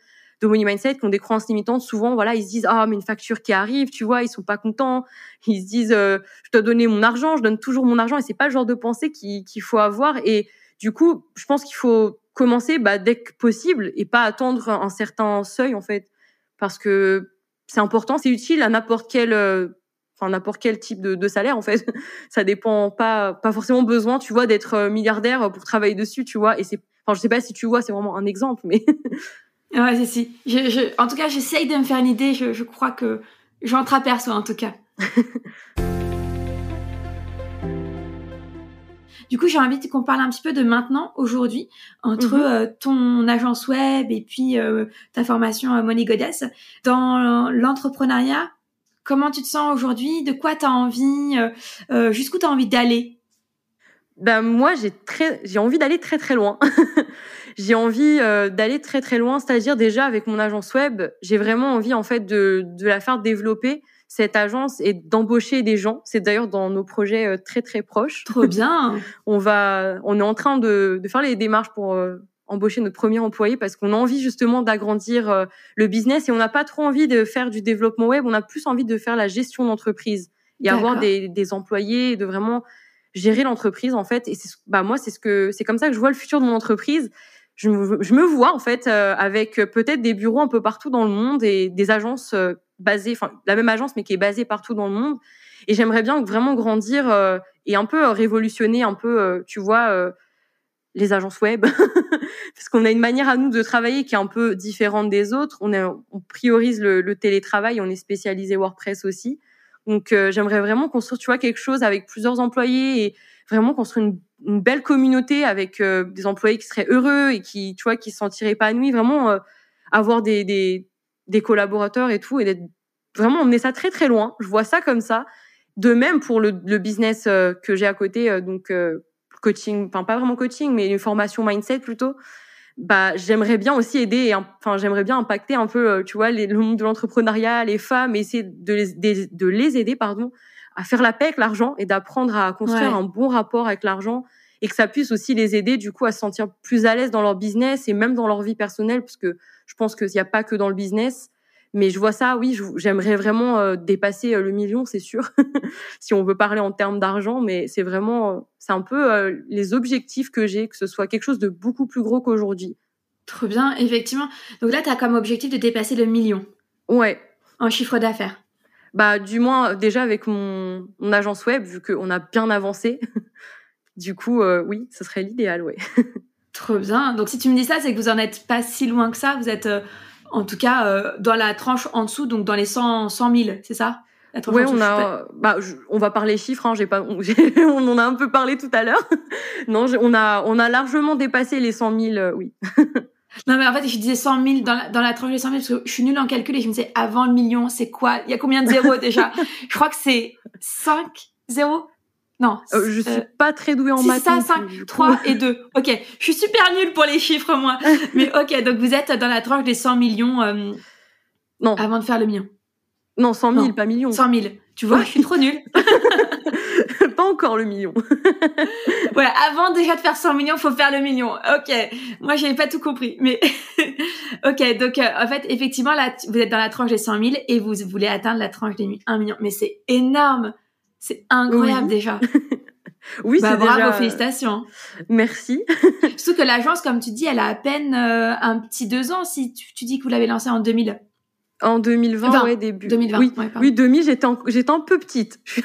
de money mindset, qui ont des croyances limitantes, souvent, voilà, ils se disent, ah, mais une facture qui arrive, tu vois, ils sont pas contents. Ils se disent, euh, je dois donner mon argent, je donne toujours mon argent. Et c'est pas le genre de pensée qu'il faut avoir. Et du coup, je pense qu'il faut commencer bah, dès que possible et pas attendre un certain seuil, en fait. Parce que c'est important, c'est utile à n'importe quel euh, enfin n'importe quel type de, de, salaire en fait. ça dépend pas pas forcément besoin, tu vois, d'être euh, milliardaire pour travailler dessus, tu vois. Et c'est, enfin je sais pas si tu vois, c'est vraiment un exemple, mais. ouais, c'est si. Je, je, en tout cas, j'essaye de me faire une idée. Je, je crois que j'entreaperçois en tout cas. Du coup, j'ai envie qu'on parle un petit peu de maintenant, aujourd'hui, entre mhm. euh, ton agence web et puis euh, ta formation Money Goddess. Dans l'entrepreneuriat, Comment tu te sens aujourd'hui? De quoi tu as envie? Euh, euh, Jusqu'où tu as envie d'aller? Ben moi j'ai très j'ai envie d'aller très très loin. j'ai envie euh, d'aller très très loin, c'est-à-dire déjà avec mon agence web, j'ai vraiment envie en fait de de la faire développer cette agence et d'embaucher des gens. C'est d'ailleurs dans nos projets très très proches. Trop bien. on va on est en train de de faire les démarches pour embaucher notre premier employé parce qu'on a envie justement d'agrandir euh, le business et on n'a pas trop envie de faire du développement web, on a plus envie de faire la gestion d'entreprise et avoir des, des employés et de vraiment gérer l'entreprise en fait. Et c'est, bah moi c'est ce que c'est comme ça que je vois le futur de mon entreprise. Je me, je me vois en fait euh, avec peut-être des bureaux un peu partout dans le monde et des agences euh, basées, enfin la même agence mais qui est basée partout dans le monde. Et j'aimerais bien vraiment grandir et un peu révolutionner un peu, tu vois les agences web, parce qu'on a une manière à nous de travailler qui est un peu différente des autres. On, on priorise le, télétravail, on est spécialisé WordPress aussi. Donc euh, j'aimerais vraiment construire, tu vois, quelque chose avec plusieurs employés et vraiment construire une, belle communauté avec euh, des employés qui seraient heureux et qui, tu vois, qui se sentiraient épanouis. Vraiment euh, avoir des, des, des collaborateurs et tout et d'être vraiment emmener ça très très loin. Je vois ça comme ça. De même pour le, le business que j'ai à côté, donc coaching, enfin pas vraiment coaching, mais une formation mindset plutôt. Bah, j'aimerais bien aussi aider, enfin j'aimerais bien impacter un peu, euh, tu vois, le monde de l'entrepreneuriat, les femmes, essayer de les, de, les aider, pardon, à faire la paix avec l'argent et d'apprendre à construire un bon rapport avec l'argent et que ça puisse aussi les aider du coup à se sentir plus à l'aise dans leur business et même dans leur vie personnelle parce que je pense qu'il n'y a pas que dans le business mais je vois ça, oui, j'aimerais vraiment euh, dépasser euh, le million, c'est sûr, si on veut parler en termes d'argent, mais c'est vraiment, euh, c'est un peu les objectifs que j'ai, que ce soit quelque chose de beaucoup plus gros qu'aujourd'hui. Trop bien, effectivement. Donc là, tu as comme objectif de dépasser le million. Ouais. En chiffre d'affaires. Bah, du moins, déjà avec mon, mon agence web, vu qu'on a bien avancé. du coup, oui, ce serait l'idéal, ouais. Trop bien. Donc si tu me dis ça, c'est que vous en êtes pas si loin que ça. Vous êtes en tout cas euh, dans la tranche en dessous, donc dans les 100, 100 000, c'est ça? Oui, on a, bah, on va parler chiffres. Hein, j'ai pas, on, en a un peu parlé tout à l'heure. non, on a, on a largement dépassé les 100 000, euh, oui. Non, mais en fait, je disais 100 000 dans la, dans la tranche des 100 000 parce que je suis nulle en calcul et je me disais avant le million, c'est quoi? Il y a combien de zéros déjà? Je crois que c'est 5 zéros? Non. Euh, je suis euh, pas très douée en maths. 5, 3 et 2. Ok. Je suis super nulle pour les chiffres, moi. Mais ok, donc vous êtes dans la tranche des 100 millions. Euh, non. Avant de faire le million. Non, 100 000, pas millions. 100 000. Tu vois, je suis trop nulle. pas encore le million. ouais, avant déjà de faire 100 millions, faut faire le million. Ok. Moi, j'avais pas tout compris. Mais ok, donc en fait, effectivement, là, vous êtes dans la tranche des 100 000 et vous voulez atteindre la tranche des 1 million. Mais c'est énorme. C'est incroyable déjà. oui, bah, c'est bravo, félicitations. Merci. Surtout que l'agence, comme tu dis, elle a à peine euh, un petit deux ans. Si tu, dis que vous l'avez lancée en 2000. En 2020, ouais, début. 2020. Oui, oui 2000, j'étais j'étais un peu petite.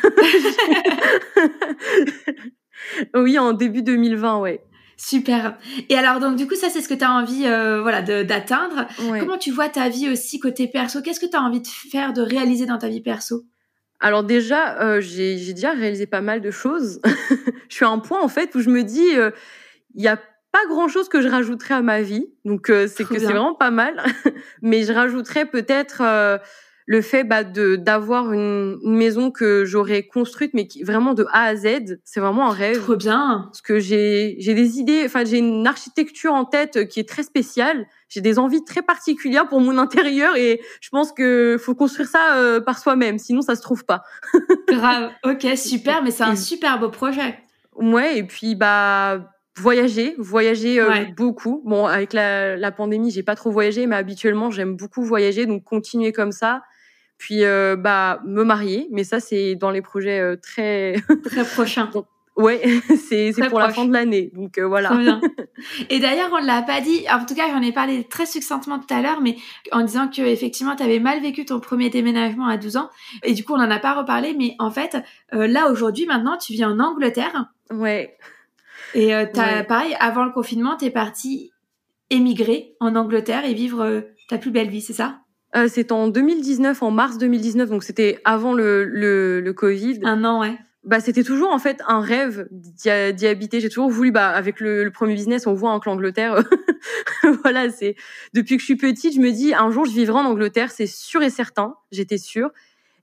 oui, en début 2020, ouais. Super. Et alors donc du coup ça c'est ce que tu as envie euh, voilà d'atteindre. Comment tu vois ta vie aussi côté perso? Qu'est-ce que tu as envie de faire de réaliser dans ta vie perso? Alors déjà, euh, j'ai déjà réalisé pas mal de choses. je suis à un point en fait où je me dis, euh, il y a pas grand chose que je rajouterais à ma vie, donc euh, c'est que c'est vraiment pas mal. Mais je rajouterais peut-être le fait bah, de d'avoir une, maison que j'aurais construite, mais qui vraiment de A à Z, c'est vraiment un rêve. Trop bien. Parce que j'ai j'ai des idées, enfin j'ai une architecture en tête qui est très spéciale. J'ai des envies très particulières pour mon intérieur et je pense que faut construire ça euh, par soi-même, sinon ça se trouve pas. Grave. Ok, super, mais c'est un super beau projet. Ouais, et puis bah voyager, voyager euh, beaucoup. Bon, avec la, la pandémie, j'ai pas trop voyagé, mais habituellement, j'aime beaucoup voyager, donc continuer comme ça. Puis euh, bah me marier, mais ça c'est dans les projets euh, très très prochains. Ouais, c'est pour la fin de l'année, donc voilà. Et d'ailleurs, on l'a pas dit. En tout cas, j'en ai parlé très succinctement tout à l'heure, mais en disant que effectivement, tu avais mal vécu ton premier déménagement à 12 ans, et du coup, on en a pas reparlé. Mais en fait, là aujourd'hui, maintenant, tu vis en Angleterre. Ouais. Et euh, pareil, avant le confinement, t'es parti émigrer en Angleterre et vivre euh, ta plus belle vie, c'est ça? Euh, C'est en 2019, en mars 2019, donc c'était avant le, le, le Covid. Un an, ouais. Bah, c'était toujours en fait un rêve d'y habiter. J'ai toujours voulu, bah, avec le, le premier business, on voit en l'Angleterre. voilà, c'est depuis que je suis petite, je me dis un jour je vivrai en Angleterre, c'est sûr et certain. J'étais sûre.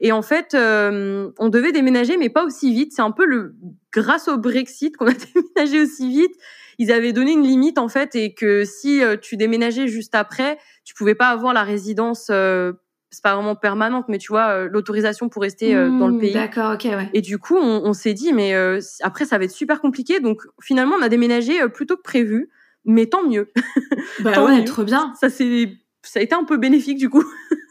Et en fait, euh, on devait déménager, mais pas aussi vite. C'est un peu le grâce au Brexit qu'on a déménagé aussi vite. Ils avaient donné une limite en fait, et que si euh, tu déménageais juste après, tu pouvais pas avoir la résidence. Euh, c'est pas vraiment permanente, mais tu vois euh, l'autorisation pour rester dans le mmh, pays. D'accord, ok, ouais. Et du coup, on, on s'est dit, mais après, ça va être super compliqué. Donc finalement, on a déménagé plus tôt que prévu, mais tant mieux. Bah ouais, trop bien. Ça c'est, ça a été un peu bénéfique du coup.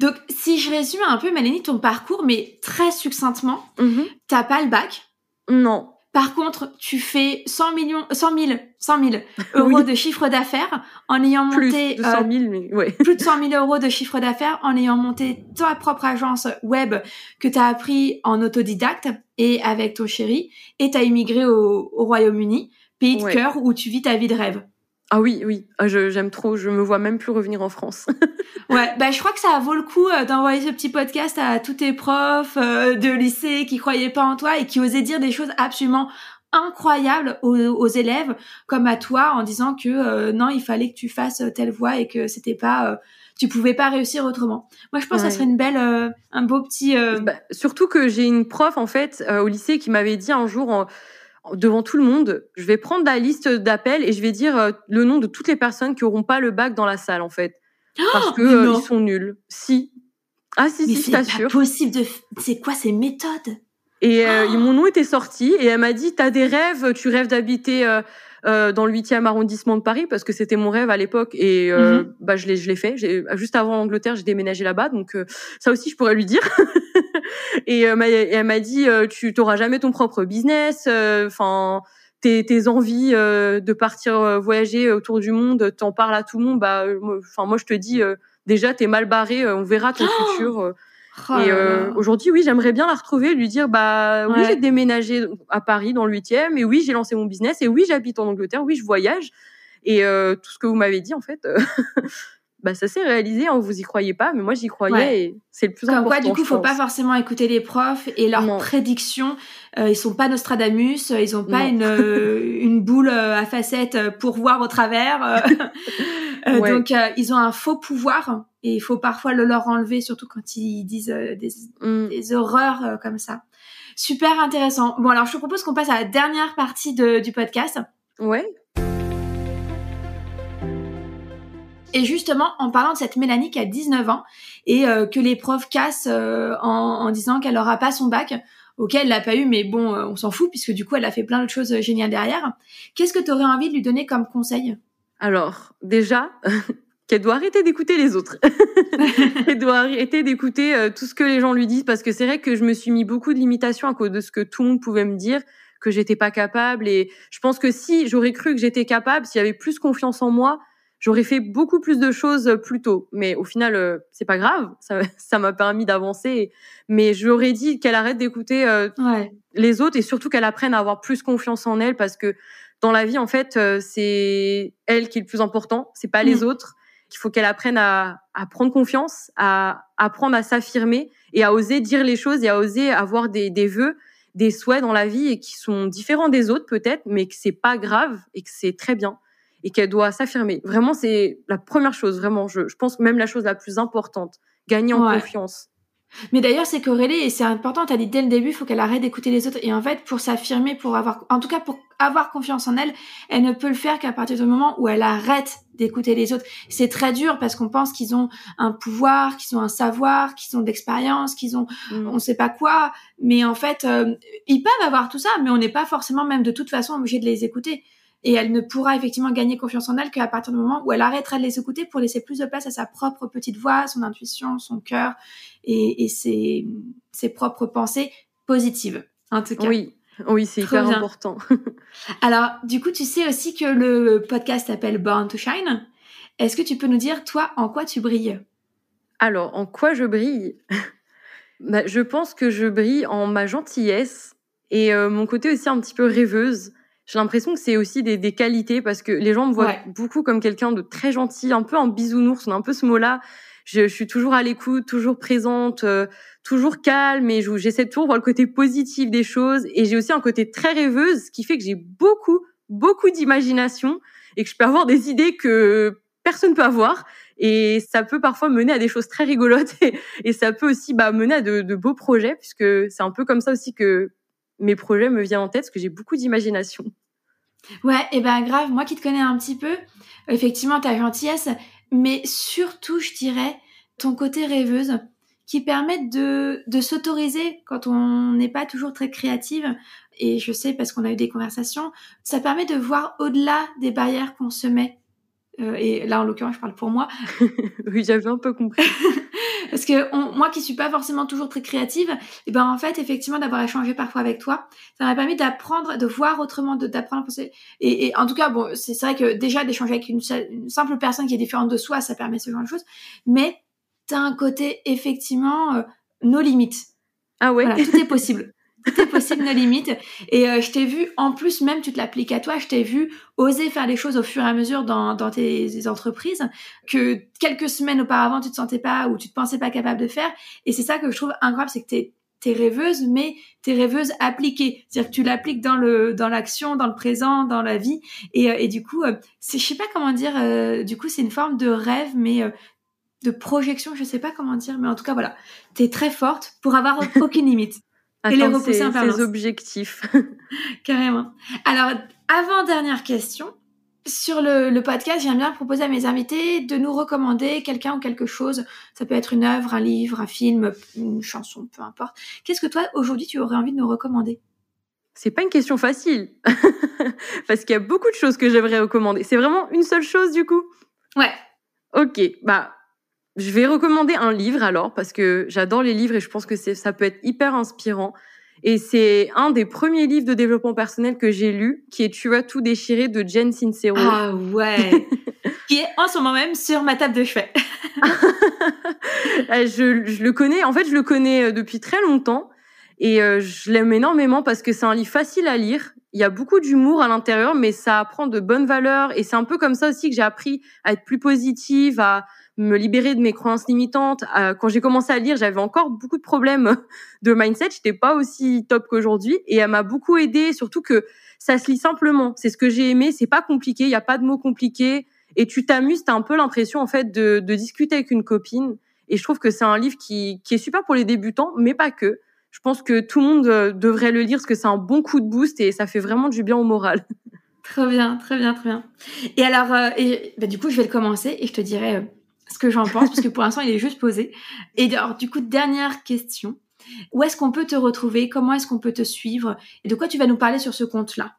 Donc, si je résume un peu, Mélanie, ton parcours, mais très succinctement, mm t'as pas le bac? Non. Par contre, tu fais 100 millions, 100 000, 100 000 euros de chiffre d'affaires en ayant monté plus de 100 000, euh, mais ouais. plus de 100 000 euros de chiffre d'affaires en ayant monté ta propre agence web que tu as appris en autodidacte et avec ton chéri et tu as immigré au, Royaume-Uni, pays de cœur où tu vis ta vie de rêve. Ah oui, oui, ah, j'aime trop. Je me vois même plus revenir en France. ouais, bah je crois que ça vaut le coup euh, d'envoyer ce petit podcast à tous tes profs euh, de lycée qui croyaient pas en toi et qui osaient dire des choses absolument incroyables aux, élèves, comme à toi, en disant que euh, non, il fallait que tu fasses telle voie et que c'était pas, tu pouvais pas réussir autrement. Moi, je pense que ça serait une belle, un beau petit. Bah, surtout que j'ai une prof en fait au lycée qui m'avait dit un jour. Devant tout le monde, je vais prendre la liste d'appels et je vais dire euh, le nom de toutes les personnes qui auront pas le bac dans la salle en fait, parce que euh, ils sont nuls. Si. Ah si si, c'est pas possible de. C'est quoi ces méthodes? Et euh, mon nom était sorti et elle m'a dit t'as des rêves, tu rêves d'habiter euh, dans le 8e arrondissement de Paris parce que c'était mon rêve à l'époque et euh, mhm. bah je l'ai je l'ai fait. Juste avant l'Angleterre, j'ai déménagé là-bas, donc euh, ça aussi je pourrais lui dire. et, elle m'a dit tu t'auras jamais ton propre business, enfin tes, tes envies de partir voyager autour du monde, t'en parles à tout le monde. Bah enfin moi je te dis déjà t'es mal barré, on verra ton oh futur. Oh et euh, aujourd'hui, oui, j'aimerais bien la retrouver, lui dire bah oui, j'ai déménagé à Paris dans le 8e, et oui, j'ai lancé mon business, et oui, j'habite en Angleterre, oui, je voyage, et euh, tout ce que vous m'avez dit en fait. Euh, bah ça s'est réalisé, hein, vous y croyez pas, mais moi j'y croyais et c'est le plus Comme important. Quoi, du coup, faut pas forcément écouter les profs et leurs prédictions. Euh, ils sont pas Nostradamus, ils ont pas une une boule à facettes pour voir au travers. Donc ils ont un faux pouvoir et il faut parfois le leur enlever, surtout quand ils disent euh, des, mm. des, horreurs euh, comme ça. Super intéressant. Bon, alors je te propose qu'on passe à la dernière partie de, du podcast. Ouais. Et justement, en parlant de cette Mélanie qui a 19 ans et euh, que les profs cassent en, en, disant qu'elle aura pas son bac, ok, elle l'a pas eu, mais bon, on s'en fout puisque du coup, elle a fait plein de choses géniales derrière. Qu'est-ce que tu aurais envie de lui donner comme conseil? Alors, déjà, qu'elle doit arrêter d'écouter les autres. elle doit arrêter d'écouter euh, tout ce que les gens lui disent parce que c'est vrai que je me suis mis beaucoup de limitations à cause de ce que tout le monde pouvait me dire que j'étais pas capable et je pense que si j'aurais cru que j'étais capable, s'il y avait plus confiance en moi, j'aurais fait beaucoup plus de choses plus tôt. Mais au final, euh, c'est pas grave, ça m'a permis d'avancer. Mais j'aurais dit qu'elle arrête d'écouter euh, les autres et surtout qu'elle apprenne à avoir plus confiance en elle parce que dans la vie, en fait, c'est elle qui est le plus important, c'est pas les mm. autres qu'il faut qu'elle apprenne à, à, prendre confiance, à apprendre à s'affirmer et à oser dire les choses et à oser avoir des, des vœux, des souhaits dans la vie et qui sont différents des autres peut-être, mais que c'est pas grave et que c'est très bien et qu'elle doit s'affirmer. Vraiment, c'est la première chose. Vraiment, je, je, pense même la chose la plus importante, gagner en confiance. Mais d'ailleurs, c'est corrélé et c'est important. T'as dit dès le début, il faut qu'elle arrête d'écouter les autres. Et en fait, pour s'affirmer, pour avoir, en tout cas, pour avoir confiance en elle, elle ne peut le faire qu'à partir du moment où elle arrête d'écouter les autres. C'est très dur parce qu'on pense qu'ils ont un pouvoir, qu'ils ont un savoir, qu'ils ont de l'expérience, qu'ils ont, mm. on sait pas quoi. Mais en fait, euh, ils peuvent avoir tout ça, mais on n'est pas forcément même de toute façon obligé de les écouter et elle ne pourra effectivement gagner confiance en elle qu'à partir du moment où elle arrêtera de les écouter pour laisser plus de place à sa propre petite voix, son intuition, son cœur et, ses, propres pensées positives. En tout cas. Oui, oui, c'est hyper important. Alors, du coup, tu sais aussi que le podcast s'appelle Born to Shine. Est-ce que tu peux nous dire, toi, en quoi tu brilles? Alors, en quoi je brille? Bah, Je pense que je brille en ma gentillesse et euh, mon côté aussi un petit peu rêveuse j'ai l'impression que c'est aussi des, des, qualités parce que les gens me voient beaucoup comme quelqu'un de très gentil, un peu en bisounours, on a un peu ce mot-là. Je, je, suis toujours à l'écoute, toujours présente, euh, toujours calme et j'essaie toujours de voir le côté positif des choses. Et j'ai aussi un côté très rêveuse, ce qui fait que j'ai beaucoup, beaucoup d'imagination et que je peux avoir des idées que personne peut avoir. Et ça peut parfois mener à des choses très rigolotes et, et ça peut aussi bah, mener à de, de beaux projets puisque c'est un peu comme ça aussi que mes projets me viennent en tête parce que j'ai beaucoup d'imagination. Ouais, et ben grave, moi qui te connais un petit peu, effectivement ta gentillesse, mais surtout je dirais ton côté rêveuse qui permet de, de s'autoriser quand on n'est pas toujours très créative. Et je sais parce qu'on a eu des conversations, ça permet de voir au-delà des barrières qu'on se met. Euh, et là, en l'occurrence, je parle pour moi. oui, j'avais un peu compris. Parce que moi qui suis pas forcément toujours très créative, et eh ben en fait effectivement d'avoir échangé parfois avec toi, ça m'a permis d'apprendre, de voir autrement, de d'apprendre à penser. Et, et, en tout cas bon, c'est vrai que déjà d'échanger avec une, simple personne qui est différente de soi, ça permet ce genre de choses. Mais t'as un côté effectivement euh, nos limites. Ah ouais. tout est possible. Tout possible, nos limites. Et euh, je t'ai vu, en plus, même tu te l'appliques à toi, je t'ai vu oser faire les choses au fur et à mesure dans, dans tes entreprises que quelques semaines auparavant, tu te sentais pas ou tu te pensais pas capable de faire. Et c'est ça que je trouve incroyable, c'est que t'es t'es rêveuse, mais t'es rêveuse appliquée. C'est-à-dire que tu l'appliques dans le dans l'action, dans le présent, dans la vie. Et, euh, et du coup, euh, c'est je sais pas comment dire. du coup, c'est une forme de rêve, mais de projection. Je sais pas comment dire, mais en tout cas, voilà, t'es très forte pour avoir aucune limite et les repousser en permanence. objectifs. Carrément. Alors, avant-dernière question. Sur le, le podcast, j'aime bien proposer à mes invités de nous recommander quelqu'un ou quelque chose. Ça peut être une œuvre, un livre, un film, une chanson, peu importe. Qu'est-ce que toi, aujourd'hui, tu aurais envie de nous recommander? C'est pas une question facile. Parce qu'il y a beaucoup de choses que j'aimerais recommander. C'est vraiment une seule chose, du coup? Ouais. Ok, bah je vais recommander un livre alors parce que j'adore les livres et je pense que ça peut être hyper inspirant. Et c'est un des premiers livres de développement personnel que j'ai lu, qui est Tu vas tout déchirer de Jen Sincero. Ah ouais. qui est en ce moment même sur ma table de chevet. Je, je, le connais. En fait, je le connais euh, depuis très longtemps et euh, je l'aime énormément parce que c'est un livre facile à lire. Il y a beaucoup d'humour à l'intérieur, mais ça apprend de bonnes valeurs et c'est un peu comme ça aussi que j'ai appris à être plus positive, à me libérer de mes croyances limitantes. Euh, quand j'ai commencé à lire, j'avais encore beaucoup de problèmes de mindset. J'étais pas aussi top qu'aujourd'hui et elle m'a beaucoup aidé. Surtout que ça se lit simplement. C'est ce que j'ai aimé. C'est pas compliqué. Il y a pas de mots compliqués et tu t'amuses. T'as un peu l'impression en fait de, de, discuter avec une copine. Et je trouve que c'est un livre qui, qui est super pour les débutants, mais pas que. Je pense que tout le monde euh, devrait le lire parce que c'est un bon coup de boost et ça fait vraiment du bien au moral. Très bien, très bien, très bien. Et alors, euh, bah, du coup, je vais le commencer et je te dirai ce que j'en pense, parce que pour l'instant, il est juste posé. Et alors, du coup, dernière question. Où est-ce qu'on peut te retrouver? Comment est-ce qu'on peut te suivre? Et de quoi tu vas nous parler sur ce compte-là?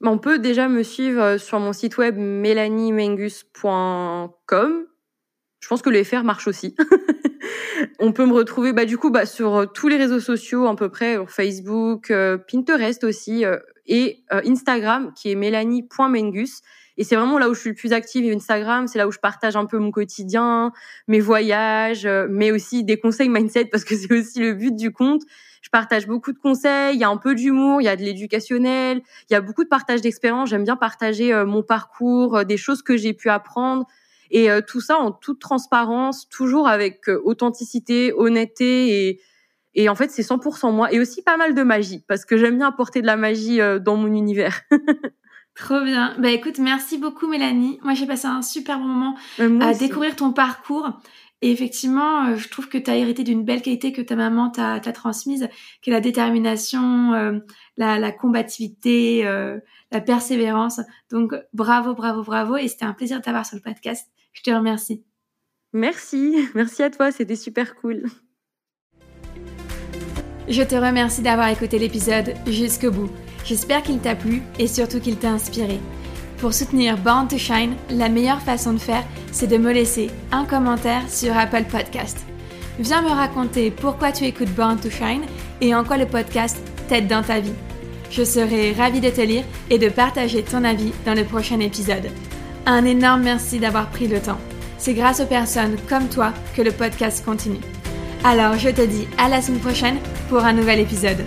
Bah, On peut déjà me suivre euh, sur mon site web melaniemengus.com. Je pense que le FR marche aussi. on peut me retrouver bah, du coup bah, sur euh, tous les réseaux sociaux à peu près, Facebook, euh, Pinterest aussi, et Instagram qui est melanie.mengus. Et c'est vraiment là où je suis le plus active. Instagram, c'est là où je partage un peu mon quotidien, mes voyages, euh, mais aussi des conseils mindset parce que c'est aussi le but du compte. Je partage beaucoup de conseils, il y a un peu d'humour, il y a de l'éducationnel, il y a beaucoup de partage d'expérience. J'aime bien partager euh, mon parcours, euh, des choses que j'ai pu apprendre. Et tout ça en toute transparence, toujours avec authenticité, honnêteté et, et en fait, c'est 100% moi. Et aussi pas mal de magie, parce que j'aime bien apporter de la magie dans mon univers. Trop bien. Bah écoute, merci beaucoup Mélanie. Moi j'ai passé un super bon moment à découvrir ton parcours Et effectivement, euh, je trouve que tu as hérité d'une belle qualité que ta maman t'a transmise, qui est la détermination, euh, la, la, combativité, euh, la persévérance. Donc bravo, bravo, bravo. Et c'était un plaisir de t'avoir sur le podcast. Je te remercie. Merci, merci à toi, c'était super cool. Je te remercie d'avoir écouté l'épisode jusqu'au bout. J'espère qu'il t'a plu et surtout qu'il t'a inspiré. Pour soutenir Born to Shine, la meilleure façon de faire, c'est de me laisser un commentaire sur Apple Podcast. Viens me raconter pourquoi tu écoutes Born to Shine et en quoi le podcast t'aide dans ta vie. Je serai ravie de te lire et de partager ton avis dans le prochain épisode. Un énorme merci d'avoir pris le temps. C'est grâce aux personnes comme toi que le podcast continue. Alors je te dis à la semaine prochaine pour un nouvel épisode.